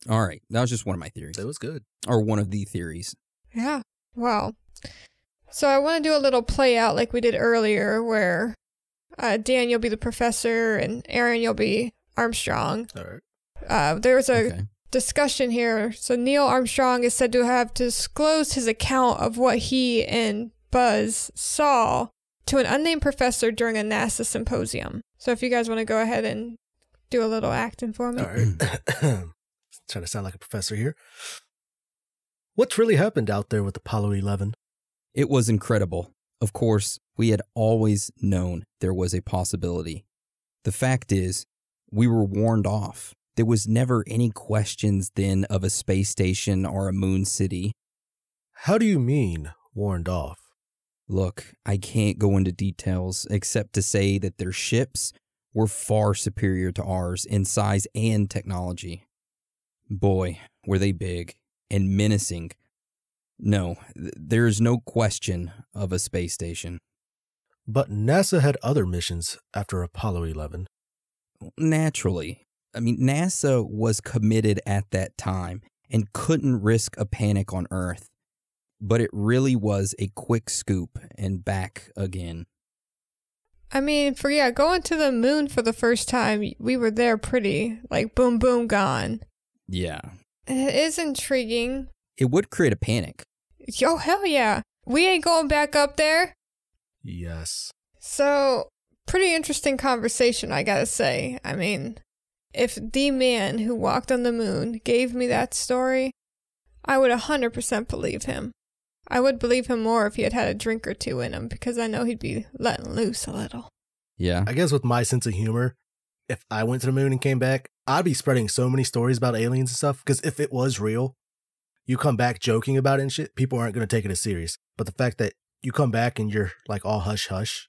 All right. That was just one of my theories, That was good. or one of the theories. Yeah. Wow. So I want to do a little play out like we did earlier, where uh, Dan, you'll be the professor, and Aaron, you'll be Armstrong. All right. Uh, there was a Okay. discussion here. So Neil Armstrong is said to have disclosed his account of what he and Buzz saw to an unnamed professor during a NASA symposium. So if you guys want to go ahead and do a little acting for me. All right. Trying to sound like a professor here. What's really happened out there with Apollo 11? It was incredible. Of course, we had always known there was a possibility. The fact is, we were warned off. There was never any questions then of a space station or a moon city. How do you mean warned off? Look, I can't go into details except to say that their ships were far superior to ours in size and technology. Boy, were they big and menacing. No, th- there is no question of a space station. But NASA had other missions after Apollo 11. Naturally. I mean, NASA was committed at that time and couldn't risk a panic on Earth. But it really was a quick scoop and back again. I mean, for yeah, going to the moon for the first time, we were there pretty like boom, boom, gone. Yeah. It is intriguing. It would create a panic. Yo, hell yeah. We ain't going back up there. Yes. So, pretty interesting conversation, I gotta say. I mean, if the man who walked on the moon gave me that story, I would 100% believe him. I would believe him more if he had had a drink or two in him because I know he'd be letting loose a little. Yeah. I guess with my sense of humor, if I went to the moon and came back, I'd be spreading so many stories about aliens and stuff. Because if it was real, you come back joking about it and shit, people aren't going to take it as serious. But the fact that you come back and you're like all hush hush,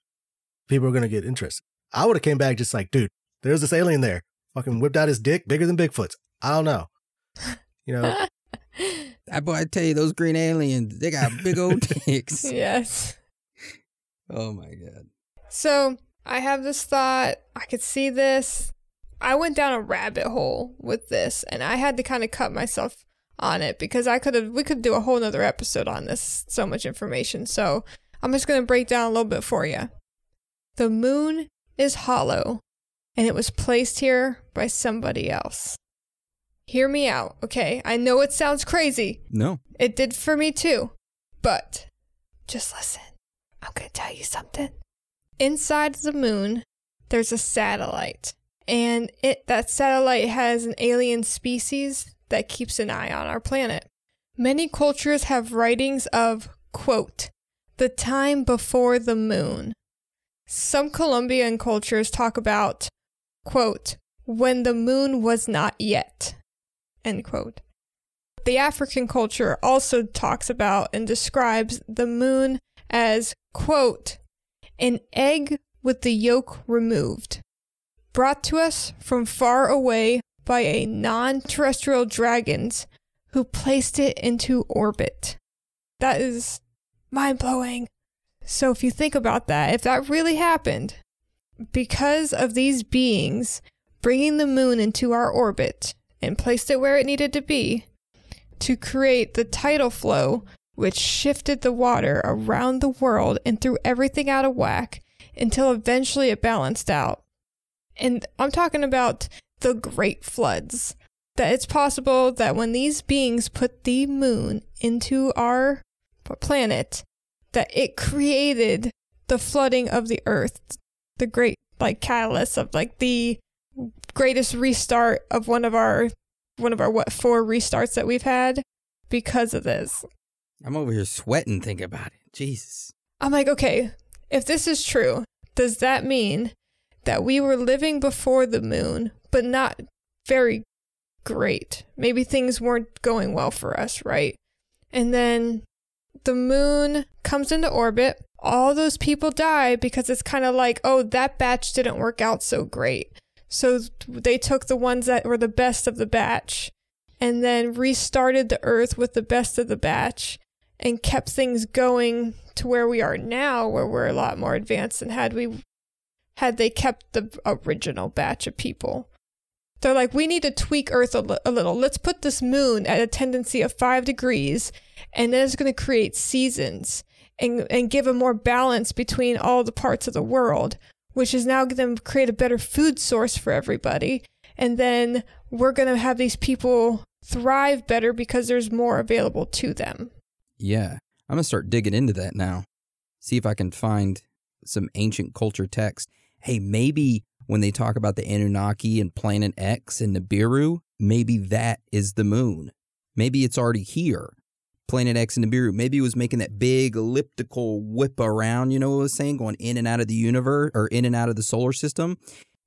people are going to get interested. I would have came back just like, dude, there's this alien there. Fucking whipped out his dick bigger than Bigfoot's. I don't know. You know, I, boy, I tell you, those green aliens, they got big old dicks. yes. Oh my God. So I have this thought. I could see this. I went down a rabbit hole with this, and I had to kind of cut myself on it because I could have. We could do a whole nother episode on this. So much information. So I'm just gonna break down a little bit for you. The moon is hollow, and it was placed here by somebody else. Hear me out, okay? I know it sounds crazy. No. It did for me too. But just listen. I'm going to tell you something. inside the moon, there's a satellite. And it that satellite has an alien species that keeps an eye on our planet. Many cultures have writings of, quote, the time before the moon. Some Colombian cultures talk about, quote, when the moon was not yet, end quote. The African culture also talks about and describes the moon as, quote, an egg with the yolk removed, brought to us from far away by a non terrestrial dragons who placed it into orbit. That is mind blowing. So, if you think about that, if that really happened, because of these beings bringing the moon into our orbit and placed it where it needed to be to create the tidal flow, which shifted the water around the world and threw everything out of whack until eventually it balanced out. And I'm talking about the great floods. That it's possible that when these beings put the moon into our planet, that it created the flooding of the earth, the great like catalyst of like the greatest restart of one of our one of our what four restarts that we've had because of this. I'm over here sweating thinking about it. Jesus. I'm like, okay, if this is true, does that mean that we were living before the moon, but not very great? Maybe things weren't going well for us, right? And then the moon comes into orbit. All those people die because it's kind of like, oh, that batch didn't work out so great. So they took the ones that were the best of the batch and then restarted the earth with the best of the batch and kept things going to where we are now where we're a lot more advanced than had we had they kept the original batch of people. They're like we need to tweak earth a, little. Let's put this moon at a tendency of five degrees and then it's going to create seasons and, and give a more balance between all the parts of the world which is now going to create a better food source for everybody and then we're going to have these people thrive better because there's more available to them Yeah. I'm going to start digging into that now. See if I can find some ancient culture text. Hey, maybe when they talk about the Anunnaki and Planet X and Nibiru, maybe that is the moon. Maybe it's already here. Planet X and Nibiru. Maybe it was making that big elliptical whip around, you know what I was saying? Going in and out of the universe or in and out of the solar system.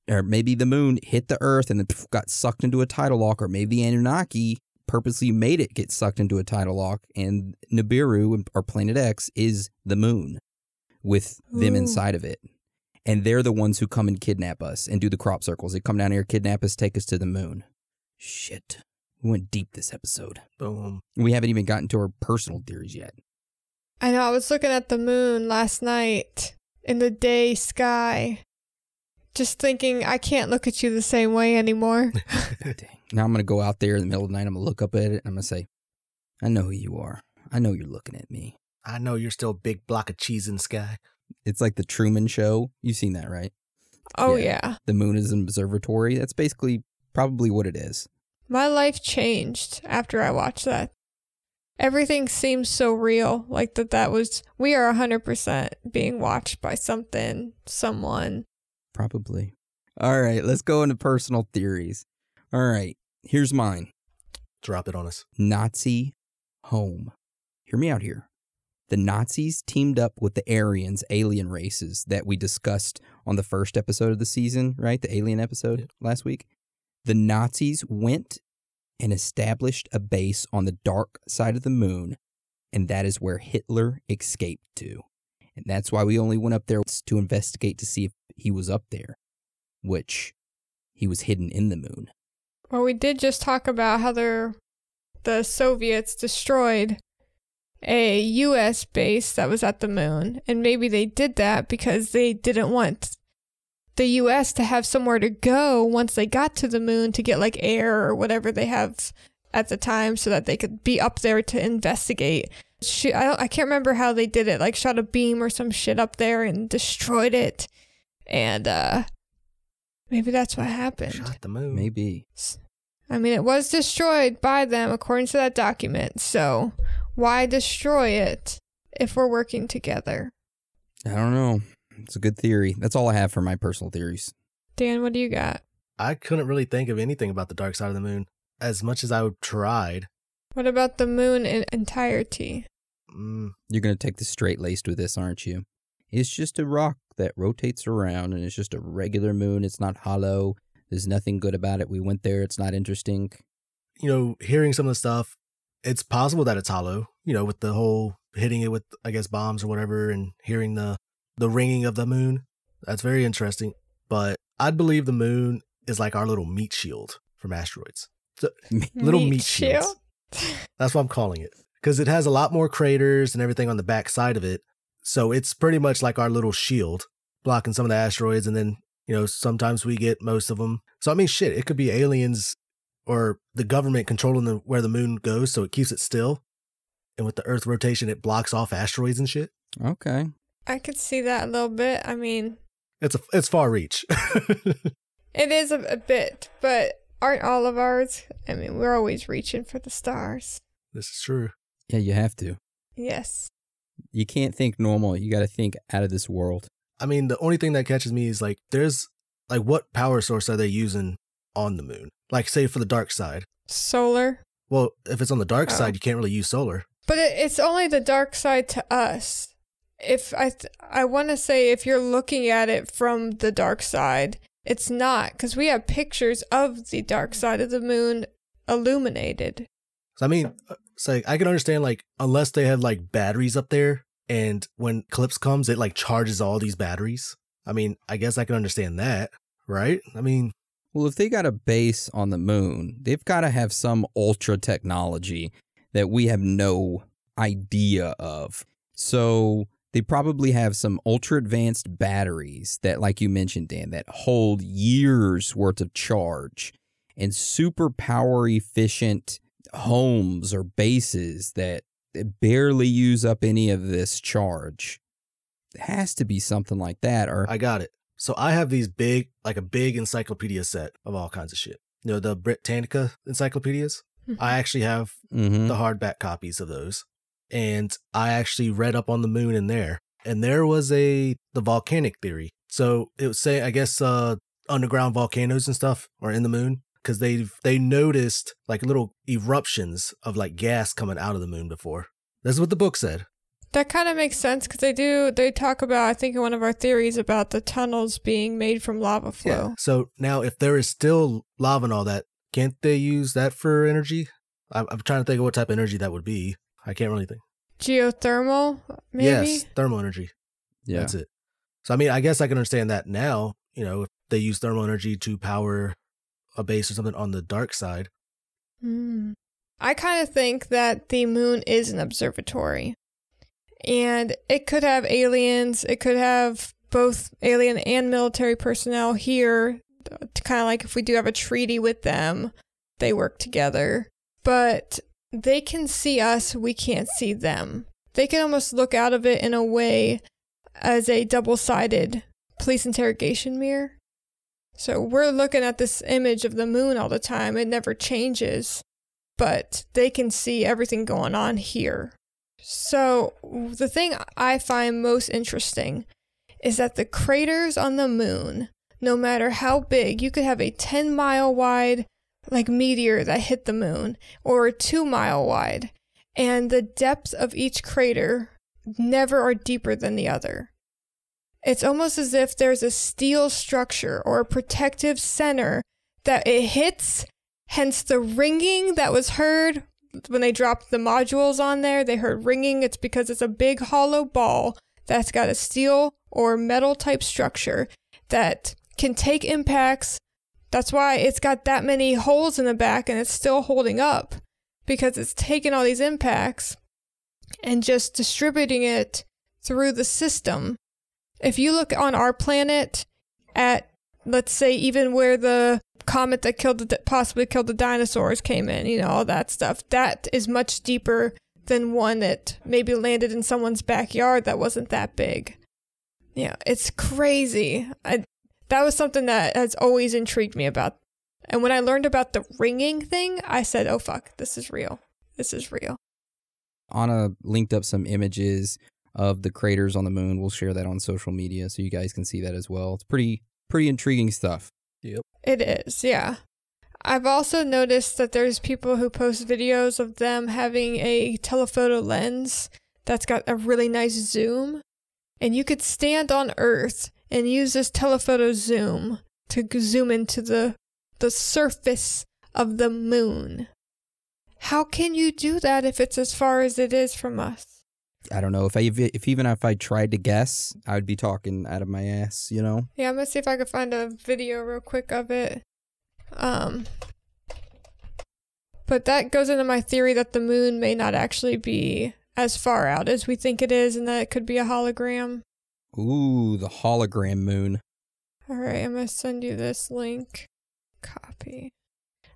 Or maybe the moon hit the earth and then got sucked into a tidal lock, or maybe the Anunnaki purposely made it get sucked into a tidal lock, and Nibiru or Planet X is the moon with them Ooh. inside of it. And they're the ones who come and kidnap us and do the crop circles. They come down here, kidnap us, take us to the moon. Shit. We went deep this episode. Boom. We haven't even gotten to our personal theories yet. I know. I was looking at the moon last night in the day sky, just thinking I can't look at you the same way anymore. Dang. Now I'm going to go out there in the middle of the night. I'm going to look up at it and I'm going to say, I know who you are. I know you're looking at me. I know you're still a big block of cheese in the sky. It's like the Truman Show. You've seen that, right? Oh, Yeah. yeah. The moon is an observatory. That's basically probably what it is. My life changed after I watched that. Everything seems so real. Like that, that was, we are a 100% being watched by something, someone. Probably. All right, let's go into personal theories. All right, here's mine Drop it on us. Nazi home. Hear me out here. The Nazis teamed up with the Aryans, alien races that we discussed on the first episode of the season, right? The alien episode Yep. last week. The Nazis went and established a base on the dark side of the moon, and that is where Hitler escaped to. And that's why we only went up there to investigate to see if he was up there, which he was hidden in the moon. Well, we did just talk about how the Soviets destroyed a US base that was at the moon. And maybe they did that because they didn't want the US to have somewhere to go once they got to the moon to get like air or whatever they have at the time so that they could be up there to investigate. Shoot, I, don't, I can't remember how they did it. Like shot a beam or some shit up there and destroyed it. And uh maybe that's what happened. Shot the moon. Maybe. I mean, it was destroyed by them according to that document. So why destroy it if we're working together? I don't know. It's a good theory. That's all I have for my personal theories. Dan, what do you got? I couldn't really think of anything about the dark side of the moon. As much as I tried, What about the moon in entirety? mm, You're going to take the straight laced with this, aren't you? It's just a rock that rotates around and it's just a regular moon. It's not hollow. There's nothing good about it. We went there. It's not interesting. you know, hearing some of the stuff, it's possible that it's hollow. You know, with the whole hitting it with, I guess, bombs or whatever, and hearing the the ringing of the moon. That's very interesting. But I'd believe the moon is like our little meat shield from asteroids. Little meat shield. That's what I'm calling it. Because it has a lot more craters and everything on the back side of it. So it's pretty much like our little shield, blocking some of the asteroids. And then, you know, sometimes we get most of them. So, I mean, shit, it could be aliens or the government controlling the, where the moon goes. So it keeps it still. And with the Earth rotation, it blocks off asteroids and shit. Okay. I could see that a little bit. I mean, It's a, it's far reach. it is a, a bit, but aren't all of ours? I mean, we're always reaching for the stars. this is true. Yeah, you have to. Yes. You can't think normal. You got to think out of this world. I mean, the only thing that catches me is like, there's like, what power source are they using on the moon? Like, say for the dark side. Solar. Well, if it's on the dark Oh. side, you can't really use solar. But it, it's only the dark side to us. If I, th- I want to say, if you're looking at it from the dark side, it's not because we have pictures of the dark side of the moon illuminated. So I mean, uh, it's like I can understand like unless they have like batteries up there, and when Eclipse comes, it like charges all these batteries. I mean, I guess I can understand that, right? I mean, Well, if they got a base on the moon, they've got to have some ultra technology that we have no idea of. So they probably have some ultra advanced batteries that, like you mentioned, Dan, that hold years worth of charge and super power efficient homes or bases that barely use up any of this charge. It has to be something like that, or I got it. So I have these big, like a big encyclopedia set of all kinds of shit. You know, the Britannica encyclopedias. I actually have Mhm. the hardback copies of those. And I actually read up on the moon in there. And there was a the volcanic theory. So it would say I guess uh underground volcanoes and stuff are in the moon because they they noticed like little eruptions of like gas coming out of the moon before. That's what the book said. That kind of makes sense because they do. They talk about, I think, in one of our theories about the tunnels being made from lava flow. Yeah. So now if there is still lava and all that, can't they use that for energy? I'm, I'm trying to think of what type of energy that would be. I can't really think. Geothermal, maybe. Yes, thermal energy. yeah. That's it. So I mean, I guess I can understand that now. You know, if they use thermal energy to power a base or something on the dark side. Hmm. I kind of think that the moon is an observatory. And it could have aliens, it could have both alien and military personnel here, to kind of like if we do have a treaty with them, they work together. But they can see us, we can't see them. They can almost look out of it in a way as a double sided police interrogation mirror. So we're looking at this image of the moon all the time, it never changes but they can see everything going on here. So, the thing I find most interesting is that the craters on the moon, no matter how big, you could have a 10 mile wide like meteor that hit the moon or 2 mile wide, and the depths of each crater never are deeper than the other. It's almost as if there's a steel structure or a protective center that it hits Hence the ringing that was heard when they dropped the modules on there. They heard ringing. It's because it's a big hollow ball that's got a steel or metal type structure that can take impacts. That's why it's got that many holes in the back and it's still holding up because it's taking all these impacts and just distributing it through the system. If you look on our planet at, let's say, even where the comet that killed the possibly killed the dinosaurs came in, you know, all that stuff. That is much deeper than one that maybe landed in someone's backyard that wasn't that big. Yeah, it's crazy. I that was something that has always intrigued me about. And when I learned about the ringing thing, I said, "Oh fuck, this is real. This is real." Anna linked up some images of the craters on the moon. We'll share that on social media so you guys can see that as well. It's pretty pretty intriguing stuff. Yep. It is, yeah. I've also noticed that there's people who post videos of them having a telephoto lens that's got a really nice zoom. And you could stand on Earth and use this telephoto zoom to zoom into the the surface of the moon. How can you do that if it's as far as it is from us? I don't know if I if even if I tried to guess, I would be talking out of my ass, you know. Yeah, I'm gonna see if I can find a video real quick of it. Um, but that goes into my theory that the moon may not actually be as far out as we think it is, and that it could be a hologram. Ooh, the hologram moon. All right, I'm gonna send you this link. Copy.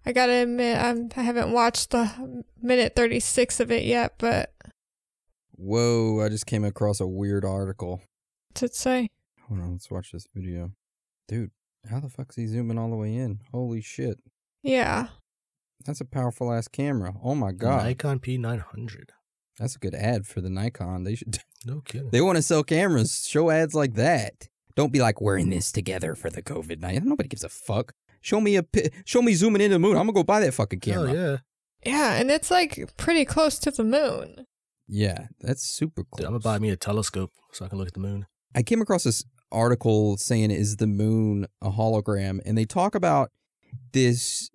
I gotta admit, I'm, I haven't watched the minute 36 of it yet, but Whoa, I just came across a weird article. what's it say? Hold on, let's watch this video. Dude, how the fuck's he zooming all the way in? Holy shit. Yeah. That's a powerful ass camera. Oh my god. Nikon P900. That's a good ad for the Nikon. They should No kidding. They want to sell cameras. Show ads like that. Don't be like we're in this together for the COVID night. Nobody gives a fuck. Show me a show me zooming into the moon. I'm gonna go buy that fucking Oh camera. yeah. Yeah, and it's like pretty close to the moon. Yeah, that's super cool. Dude, I'm gonna buy me a telescope so I can look at the moon. I came across this article saying is the moon a hologram and they talk about this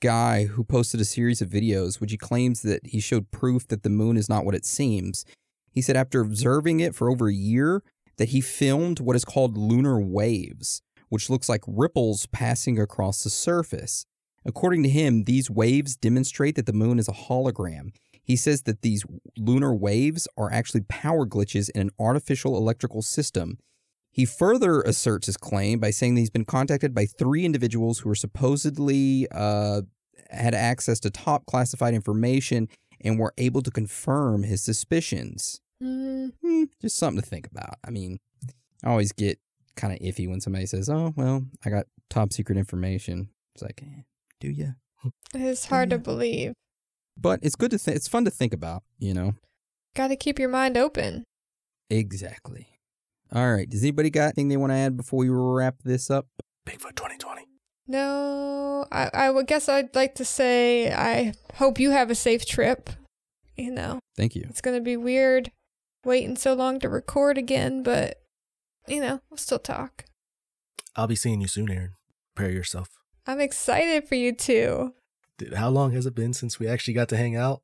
guy who posted a series of videos which he claims that he showed proof that the moon is not what it seems. He said after observing it for over a year that he filmed what is called lunar waves, which looks like ripples passing across the surface. According to him, these waves demonstrate that the moon is a hologram. He says that these lunar waves are actually power glitches in an artificial electrical system. He further asserts his claim by saying that he's been contacted by three individuals who are supposedly uh, had access to top classified information and were able to confirm his suspicions. Mm, Hmm, just something to think about. I mean, I always get kind of iffy when somebody says, "Oh, well, I got top secret information." It's like, eh, do you? it's hard to believe. But it's good to think. It's fun to think about. You know. Got to keep your mind open. Exactly. All right. Does anybody got anything they want to add before we wrap this up? Bigfoot 2020. No, I, I would guess I'd like to say I hope you have a safe trip. You know, Thank you. it's going to be weird waiting so long to record again, but, you know, we'll still talk. I'll be seeing you soon, Aaron. Prepare yourself. I'm excited for you too. Dude, how long has it been since we actually got to hang out?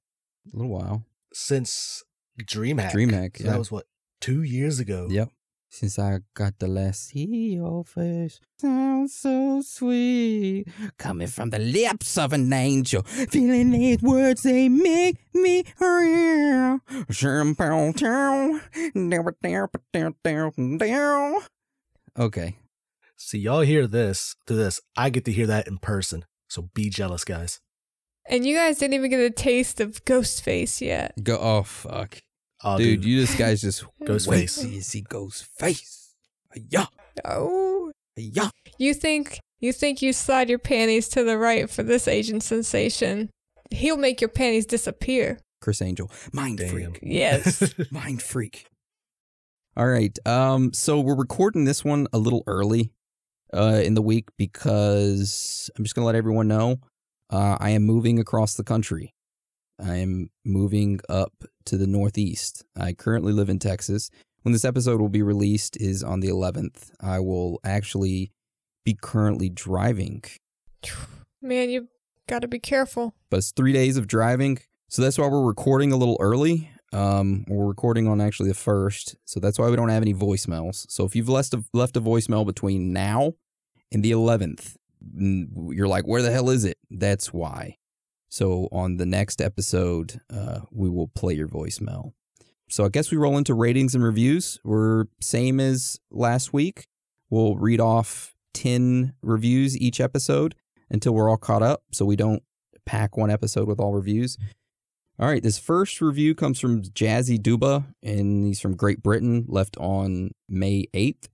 A little while. Since DreamHack. DreamHack, So yeah. That was what two years ago. Yep. Since I got the last see your face, sounds so sweet, coming from the lips of an angel, feeling these words they make me real. Okay, See, y'all hear this through this. I get to hear that in person. So be jealous, guys. And you guys didn't even get a taste of Ghostface yet. go. Oh fuck, Oh, dude, you just guys just Ghost wait face. till you see ghost face. Yeah, Oh, yeah. you think you think you slide your panties to the right for this Asian sensation? He'll make your panties disappear. Criss Angel, mind Damn. freak. Yes. Mind freak. All right. Um, so we're recording this one a little early uh in the week because I'm just gonna let everyone know uh I am moving across the country. I am moving up to the northeast. I currently live in Texas. When this episode will be released is on the 11th. I will actually be currently driving Man, you gotta be careful. but it's three days of driving. So that's why we're recording a little early. Um, we're recording on actually the first, so that's why we don't have any voicemails. So if you've left a, left a voicemail between now and the 11th, mm, you're like, where the hell is it? That's why. So on the next episode, uh, we will play your voicemail. So I guess we roll into ratings and reviews. We're same as last week. We'll read off 10 reviews each episode until we're all caught up so we don't pack one episode with all reviews. All right, this first review comes from Jazzy Duba, and he's from Great Britain, left on May 8th,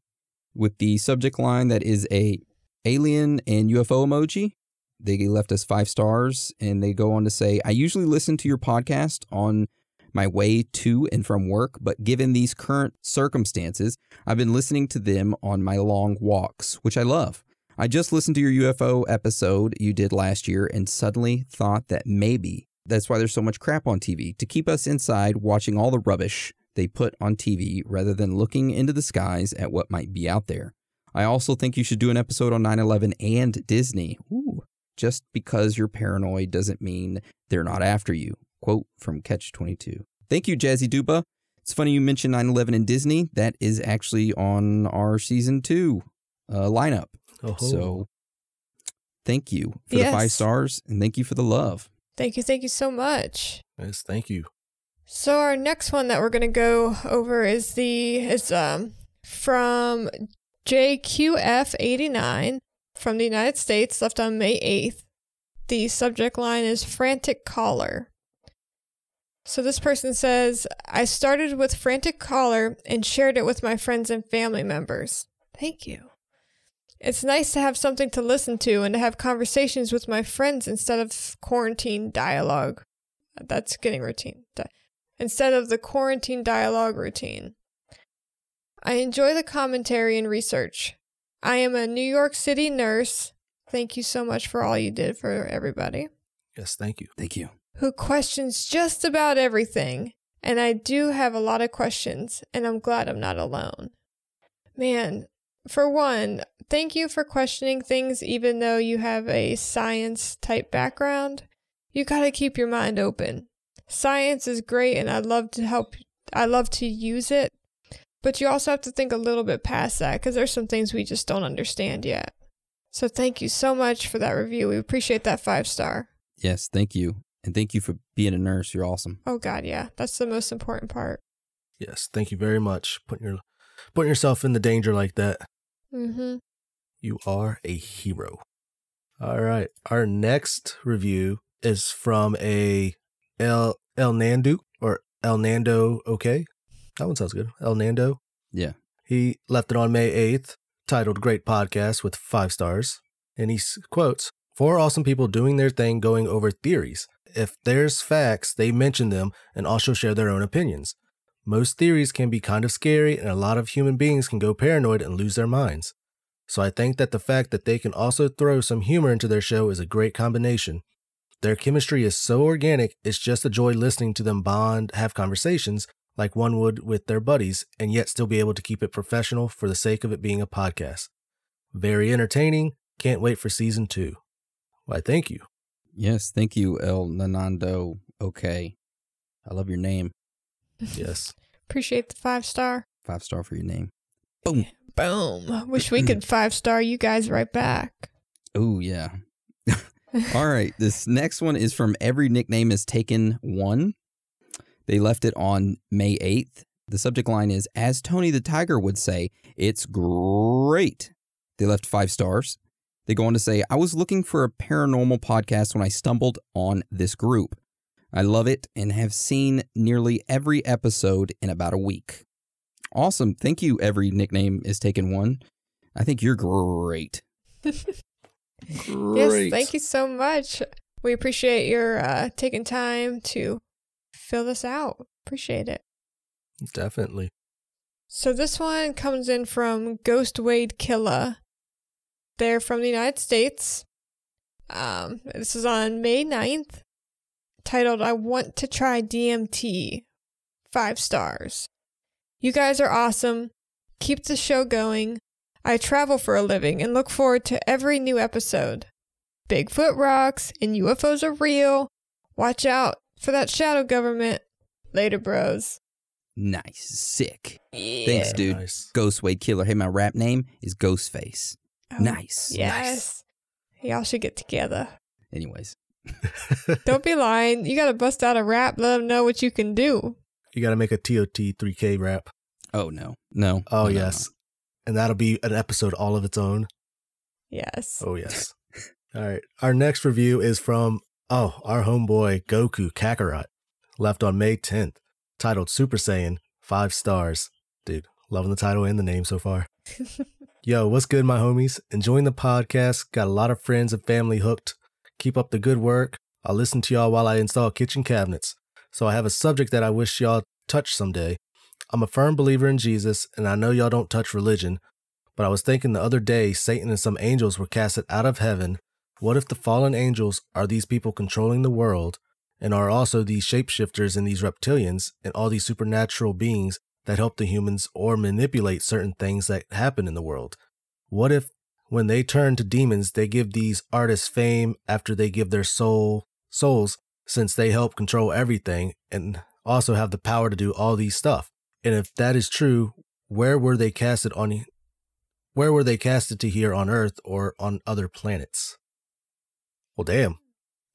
with the subject line that is a alien and UFO emoji. They left us five stars, and they go on to say, I usually listen to your podcast on my way to and from work, but given these current circumstances, I've been listening to them on my long walks, which I love. I just listened to your UFO episode you did last year and suddenly thought that maybe that's why there's so much crap on TV to keep us inside watching all the rubbish they put on TV rather than looking into the skies at what might be out there. I also think you should do an episode on 9 11 and Disney. Ooh, just because you're paranoid doesn't mean they're not after you. Quote from Catch 22. Thank you, Jazzy Duba. It's funny you mentioned 9 11 and Disney. That is actually on our season two uh, lineup. Oh, So thank you for Yes. the five stars and thank you for the love. Thank you, thank you so much. yes, thank you. So our next one that we're gonna go over is the is um from JQF89 from the United States, left on May 8th. The subject line is frantic caller. So this person says, I started with frantic caller and shared it with my friends and family members. Thank you. It's nice to have something to listen to and to have conversations with my friends instead of quarantine dialogue. That's getting routine. Instead of the quarantine dialogue routine. I enjoy the commentary and research. I am a New York City nurse. Thank you so much for all you did for everybody. Yes, thank you. Thank you. Who questions just about everything. And I do have a lot of questions, and I'm glad I'm not alone. Man, for one, thank you for questioning things even though you have a science type background. You got to keep your mind open. Science is great and I'd love to help I love to use it, but you also have to think a little bit past that cuz there's some things we just don't understand yet. So thank you so much for that review. We appreciate that 5 star. Yes, thank you. And thank you for being a nurse. You're awesome. Oh god, yeah. That's the most important part. Yes, thank you very much. Putting your putting yourself in the danger like that. Mm-hmm. You are a hero. All right. Our next review is from a El El Nando or El Nando. Okay, that one sounds good. El Nando. Yeah. He left it on May eighth, titled "Great Podcast" with five stars, and he quotes four awesome people doing their thing, going over theories. If there's facts, they mention them and also share their own opinions. Most theories can be kind of scary, and a lot of human beings can go paranoid and lose their minds. So I think that the fact that they can also throw some humor into their show is a great combination. Their chemistry is so organic, it's just a joy listening to them bond, have conversations like one would with their buddies, and yet still be able to keep it professional for the sake of it being a podcast. Very entertaining. Can't wait for season two. Why, thank you. Yes, thank you, El Nanando. Okay. I love your name. Yes. Appreciate the 5 star. Five star for your name. Boom. Boom. Wish we could 5 star you guys right back. Oh, yeah. All right. This next one is from Every Nickname is Taken One. They left it on May 8th. The subject line is As Tony the Tiger would say, it's great. They left five stars. They go on to say, I was looking for a paranormal podcast when I stumbled on this group. I love it and have seen nearly every episode in about a week. Awesome. Thank you. Every nickname is taken one. I think you're great. Yes, thank you so much. We appreciate your uh, taking time to fill this out. Appreciate it. Definitely. So this one comes in from Ghost Wade Killa. They're from the United States. Um, this is on May 9th, titled I Want to Try DMT. Five stars. You guys are awesome. Keep the show going. I travel for a living and look forward to every new episode. Bigfoot rocks and UFOs are real. Watch out for that shadow government. Later, bros. Nice. Sick. Yeah. Thanks, dude. Nice. Ghost Wade Killer. Hey, my rap name is Ghostface. Oh, Nice. Yes. Y'all should get together. Anyways. Don't be lying. You gotta bust out a rap. Let them know what you can do. You got to make a TOT 3K rap. Oh, no. No. Oh, No, no, yes. And that'll be an episode all of its own. Yes. Oh, yes. all right. Our next review is from, oh, our homeboy Goku Kakarot, left on May 10th, titled Super Saiyan, five stars. Dude, loving the title and the name so far. Yo, what's good, my homies? Enjoying the podcast. Got a lot of friends and family hooked. Keep up the good work. I'll listen to y'all while I install kitchen cabinets. So I have a subject that I wish y'all touch someday. I'm a firm believer in Jesus, and I know y'all don't touch religion, but I was thinking the other day Satan and some angels were casted out of heaven. What if the fallen angels are these people controlling the world and are also these shapeshifters and these reptilians and all these supernatural beings that help the humans or manipulate certain things that happen in the world? What if when they turn to demons, they give these artists fame after they give their soul souls since they help control everything and also have the power to do all these stuff. And if that is true, where were they casted on where were they casted to here on Earth or on other planets? Well, damn.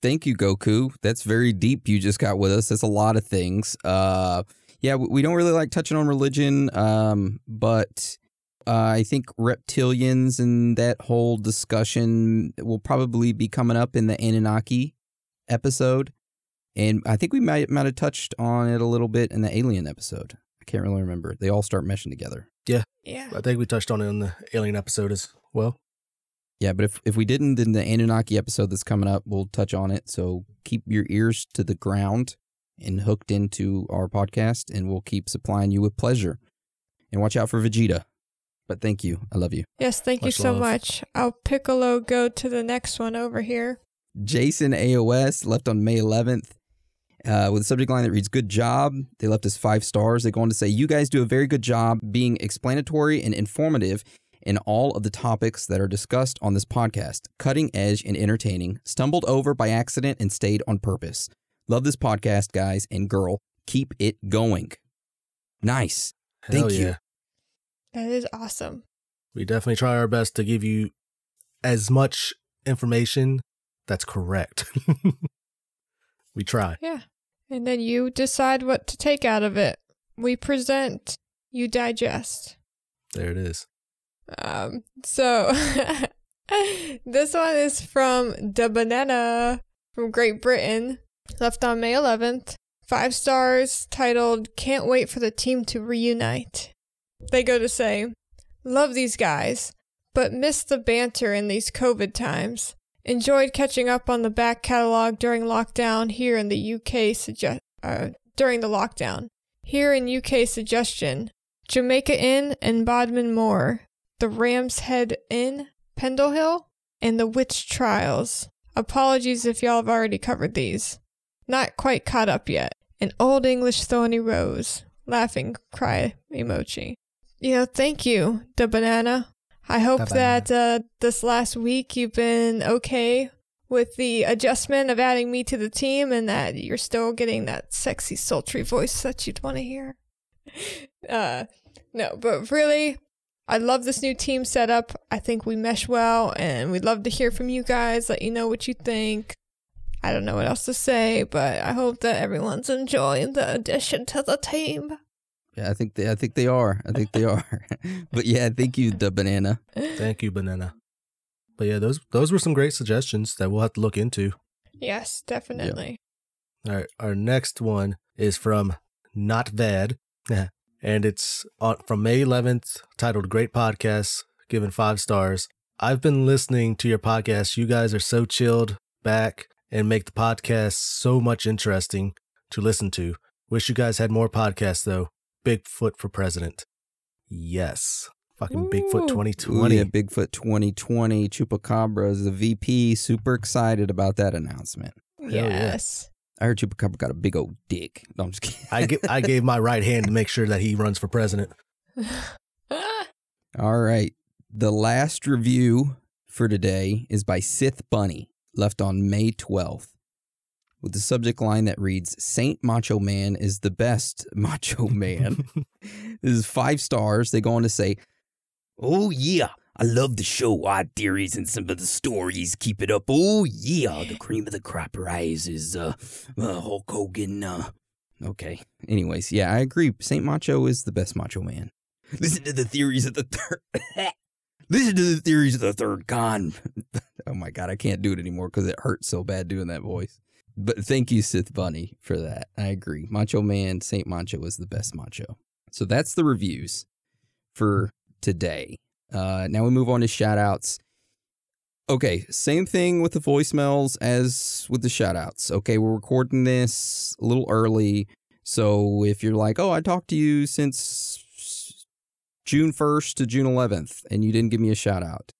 Thank you, Goku. That's very deep. You just got with us. That's a lot of things. Uh, yeah, we don't really like touching on religion, um, but uh, I think reptilians and that whole discussion will probably be coming up in the Anunnaki episode, and I think we might might have touched on it a little bit in the alien episode. I can't really remember. They all start meshing together. Yeah, Yeah. I think we touched on it in the alien episode as well. Yeah, but if if we didn't in the Anunnaki episode that's coming up, we'll touch on it. So keep your ears to the ground and hooked into our podcast, and we'll keep supplying you with pleasure. And watch out for Vegeta. But thank you. I love you. Yes, thank you Much so love. much. I'll Piccolo go to the next one over here. Jason AOS left on May 11th uh, with a subject line that reads Good job. They left us five stars. They go on to say, You guys do a very good job being explanatory and informative in all of the topics that are discussed on this podcast. Cutting edge and entertaining. Stumbled over by accident and stayed on purpose. Love this podcast, guys and girl. Keep it going. Nice. Hell Thank you. That is awesome. We definitely try our best to give you as much information that's correct. we try. Yeah. And then you decide what to take out of it. We present, you digest. There it is. Um, so this one is from the banana from Great Britain, left on May 11th. Five stars titled Can't Wait for the Team to Reunite. They go to say, Love these guys, but miss the banter in these COVID times. Enjoyed catching up on the back catalog during lockdown here in the UK suggest uh, during the lockdown. Here in UK suggestion, Jamaica Inn and Bodmin Moor, the Ram's Head Inn, Pendle Hill, and the Witch Trials. Apologies if y'all have already covered these. Not quite caught up yet. An Old English Thorny Rose. Laughing cry emoji. You know, thank you, the banana. I hope banana. that uh, this last week you've been okay with the adjustment of adding me to the team and that you're still getting that sexy, sultry voice that you'd want to hear. Uh, no, but really, I love this new team setup. I think we mesh well, and we'd love to hear from you guys. Let you know what you think. I don't know what else to say, but I hope that everyone's enjoying the addition to the team. Yeah, I think they, I think they are. I think they are. but yeah, thank you, the banana. Thank you, Banana. But yeah, those those were some great suggestions that we'll have to look into. Yes, definitely. All right, our next one is from Not Vad, and it's uh, from May 11th, titled "Great Podcast," given five stars. I've been listening to your podcast. You guys are so chilled back and make the podcast so much interesting to listen to. Wish you guys had more podcasts though. Bigfoot for president. Yes. Fucking Bigfoot Ooh. 2020. Ooh, yeah, Bigfoot 2020, Chupacabra is the VP. Super excited about that announcement. yeah. yes. I heard Chupacabra got a big old dick. No, I'm just kidding. I, gi- I gave my right hand to make sure that he runs for president. All right. The last review for today is by Sith Bunny, left on May 12th, with the subject line that reads Saint Macho Man is the best Macho Man. this is five stars. They go on to say, Oh, yeah. I love the show, odd theories, and some of the stories. Keep it up. Oh, yeah. The cream of the crop rises. Uh, uh, Hulk Hogan. Uh. Okay. Anyways, yeah, I agree. Saint Macho is the best Macho Man. Listen to the theories of the third. Listen to the theories of the third con. oh my god, I can't do it anymore because it hurts so bad doing that voice. But thank you, Sith Bunny, for that. I agree. Macho Man, Saint Macho is the best Macho. So that's the reviews for today. Uh, now we move on to shout outs. Okay, same thing with the voicemails as with the shout outs. Okay, we're recording this a little early. So if you're like, oh, I talked to you since June 1st to June 11th and you didn't give me a shout out,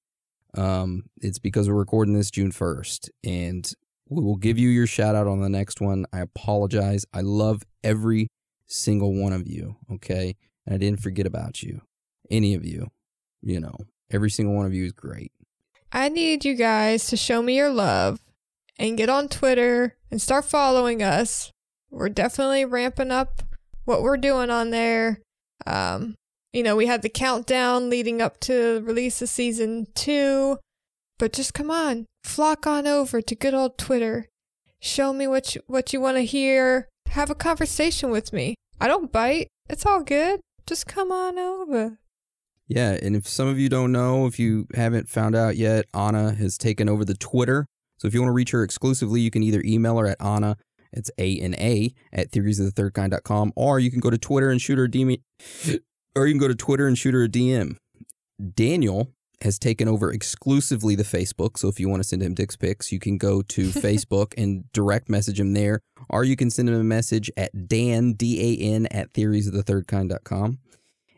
um, it's because we're recording this June 1st. And we will give you your shout out on the next one. I apologize. I love every single one of you. Okay. And I didn't forget about you. Any of you. You know, every single one of you is great. I need you guys to show me your love and get on Twitter and start following us. We're definitely ramping up what we're doing on there. Um, you know, we had the countdown leading up to release of season two, but just come on, flock on over to good old Twitter. Show me what you, what you want to hear. Have a conversation with me. I don't bite. It's all good. Just come on over. Yeah, and if some of you don't know, if you haven't found out yet, Anna has taken over the Twitter. So if you want to reach her exclusively, you can either email her at Anna, it's A N A, at theoriesofthethirdkind.com, or you can go to Twitter and shoot her a DM, or you can go to Twitter and shoot her a DM. Daniel has taken over exclusively the Facebook. So if you want to send him dick pics, you can go to Facebook and direct message him there, or you can send him a message at Dan, D A N, at theoriesofthethirdkind.com.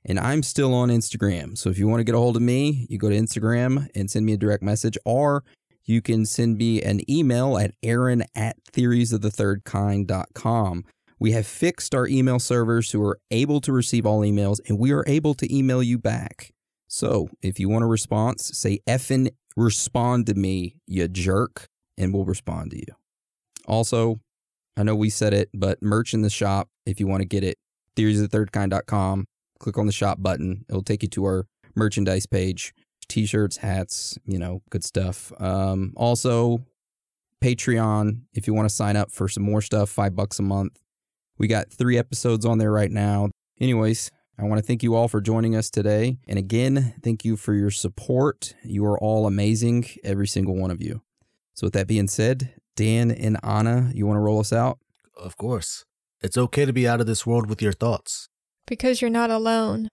And I'm still on Instagram. So if you want to get a hold of me, you go to Instagram and send me a direct message, or you can send me an email at aaron at theoriesofthethirdkind.com. We have fixed our email servers who are able to receive all emails, and we are able to email you back. So if you want a response, say effing respond to me, you jerk, and we'll respond to you. Also, I know we said it, but merch in the shop if you want to get it, theoriesofthethirdkind.com click on the shop button. It'll take you to our merchandise page t shirts, hats, you know, good stuff. Um, also, Patreon, if you want to sign up for some more stuff, five bucks a month. We got three episodes on there right now. Anyways, I want to thank you all for joining us today. And again, thank you for your support. You are all amazing, every single one of you. So, with that being said, Dan and Anna, you want to roll us out? Of course. It's okay to be out of this world with your thoughts because you're not alone.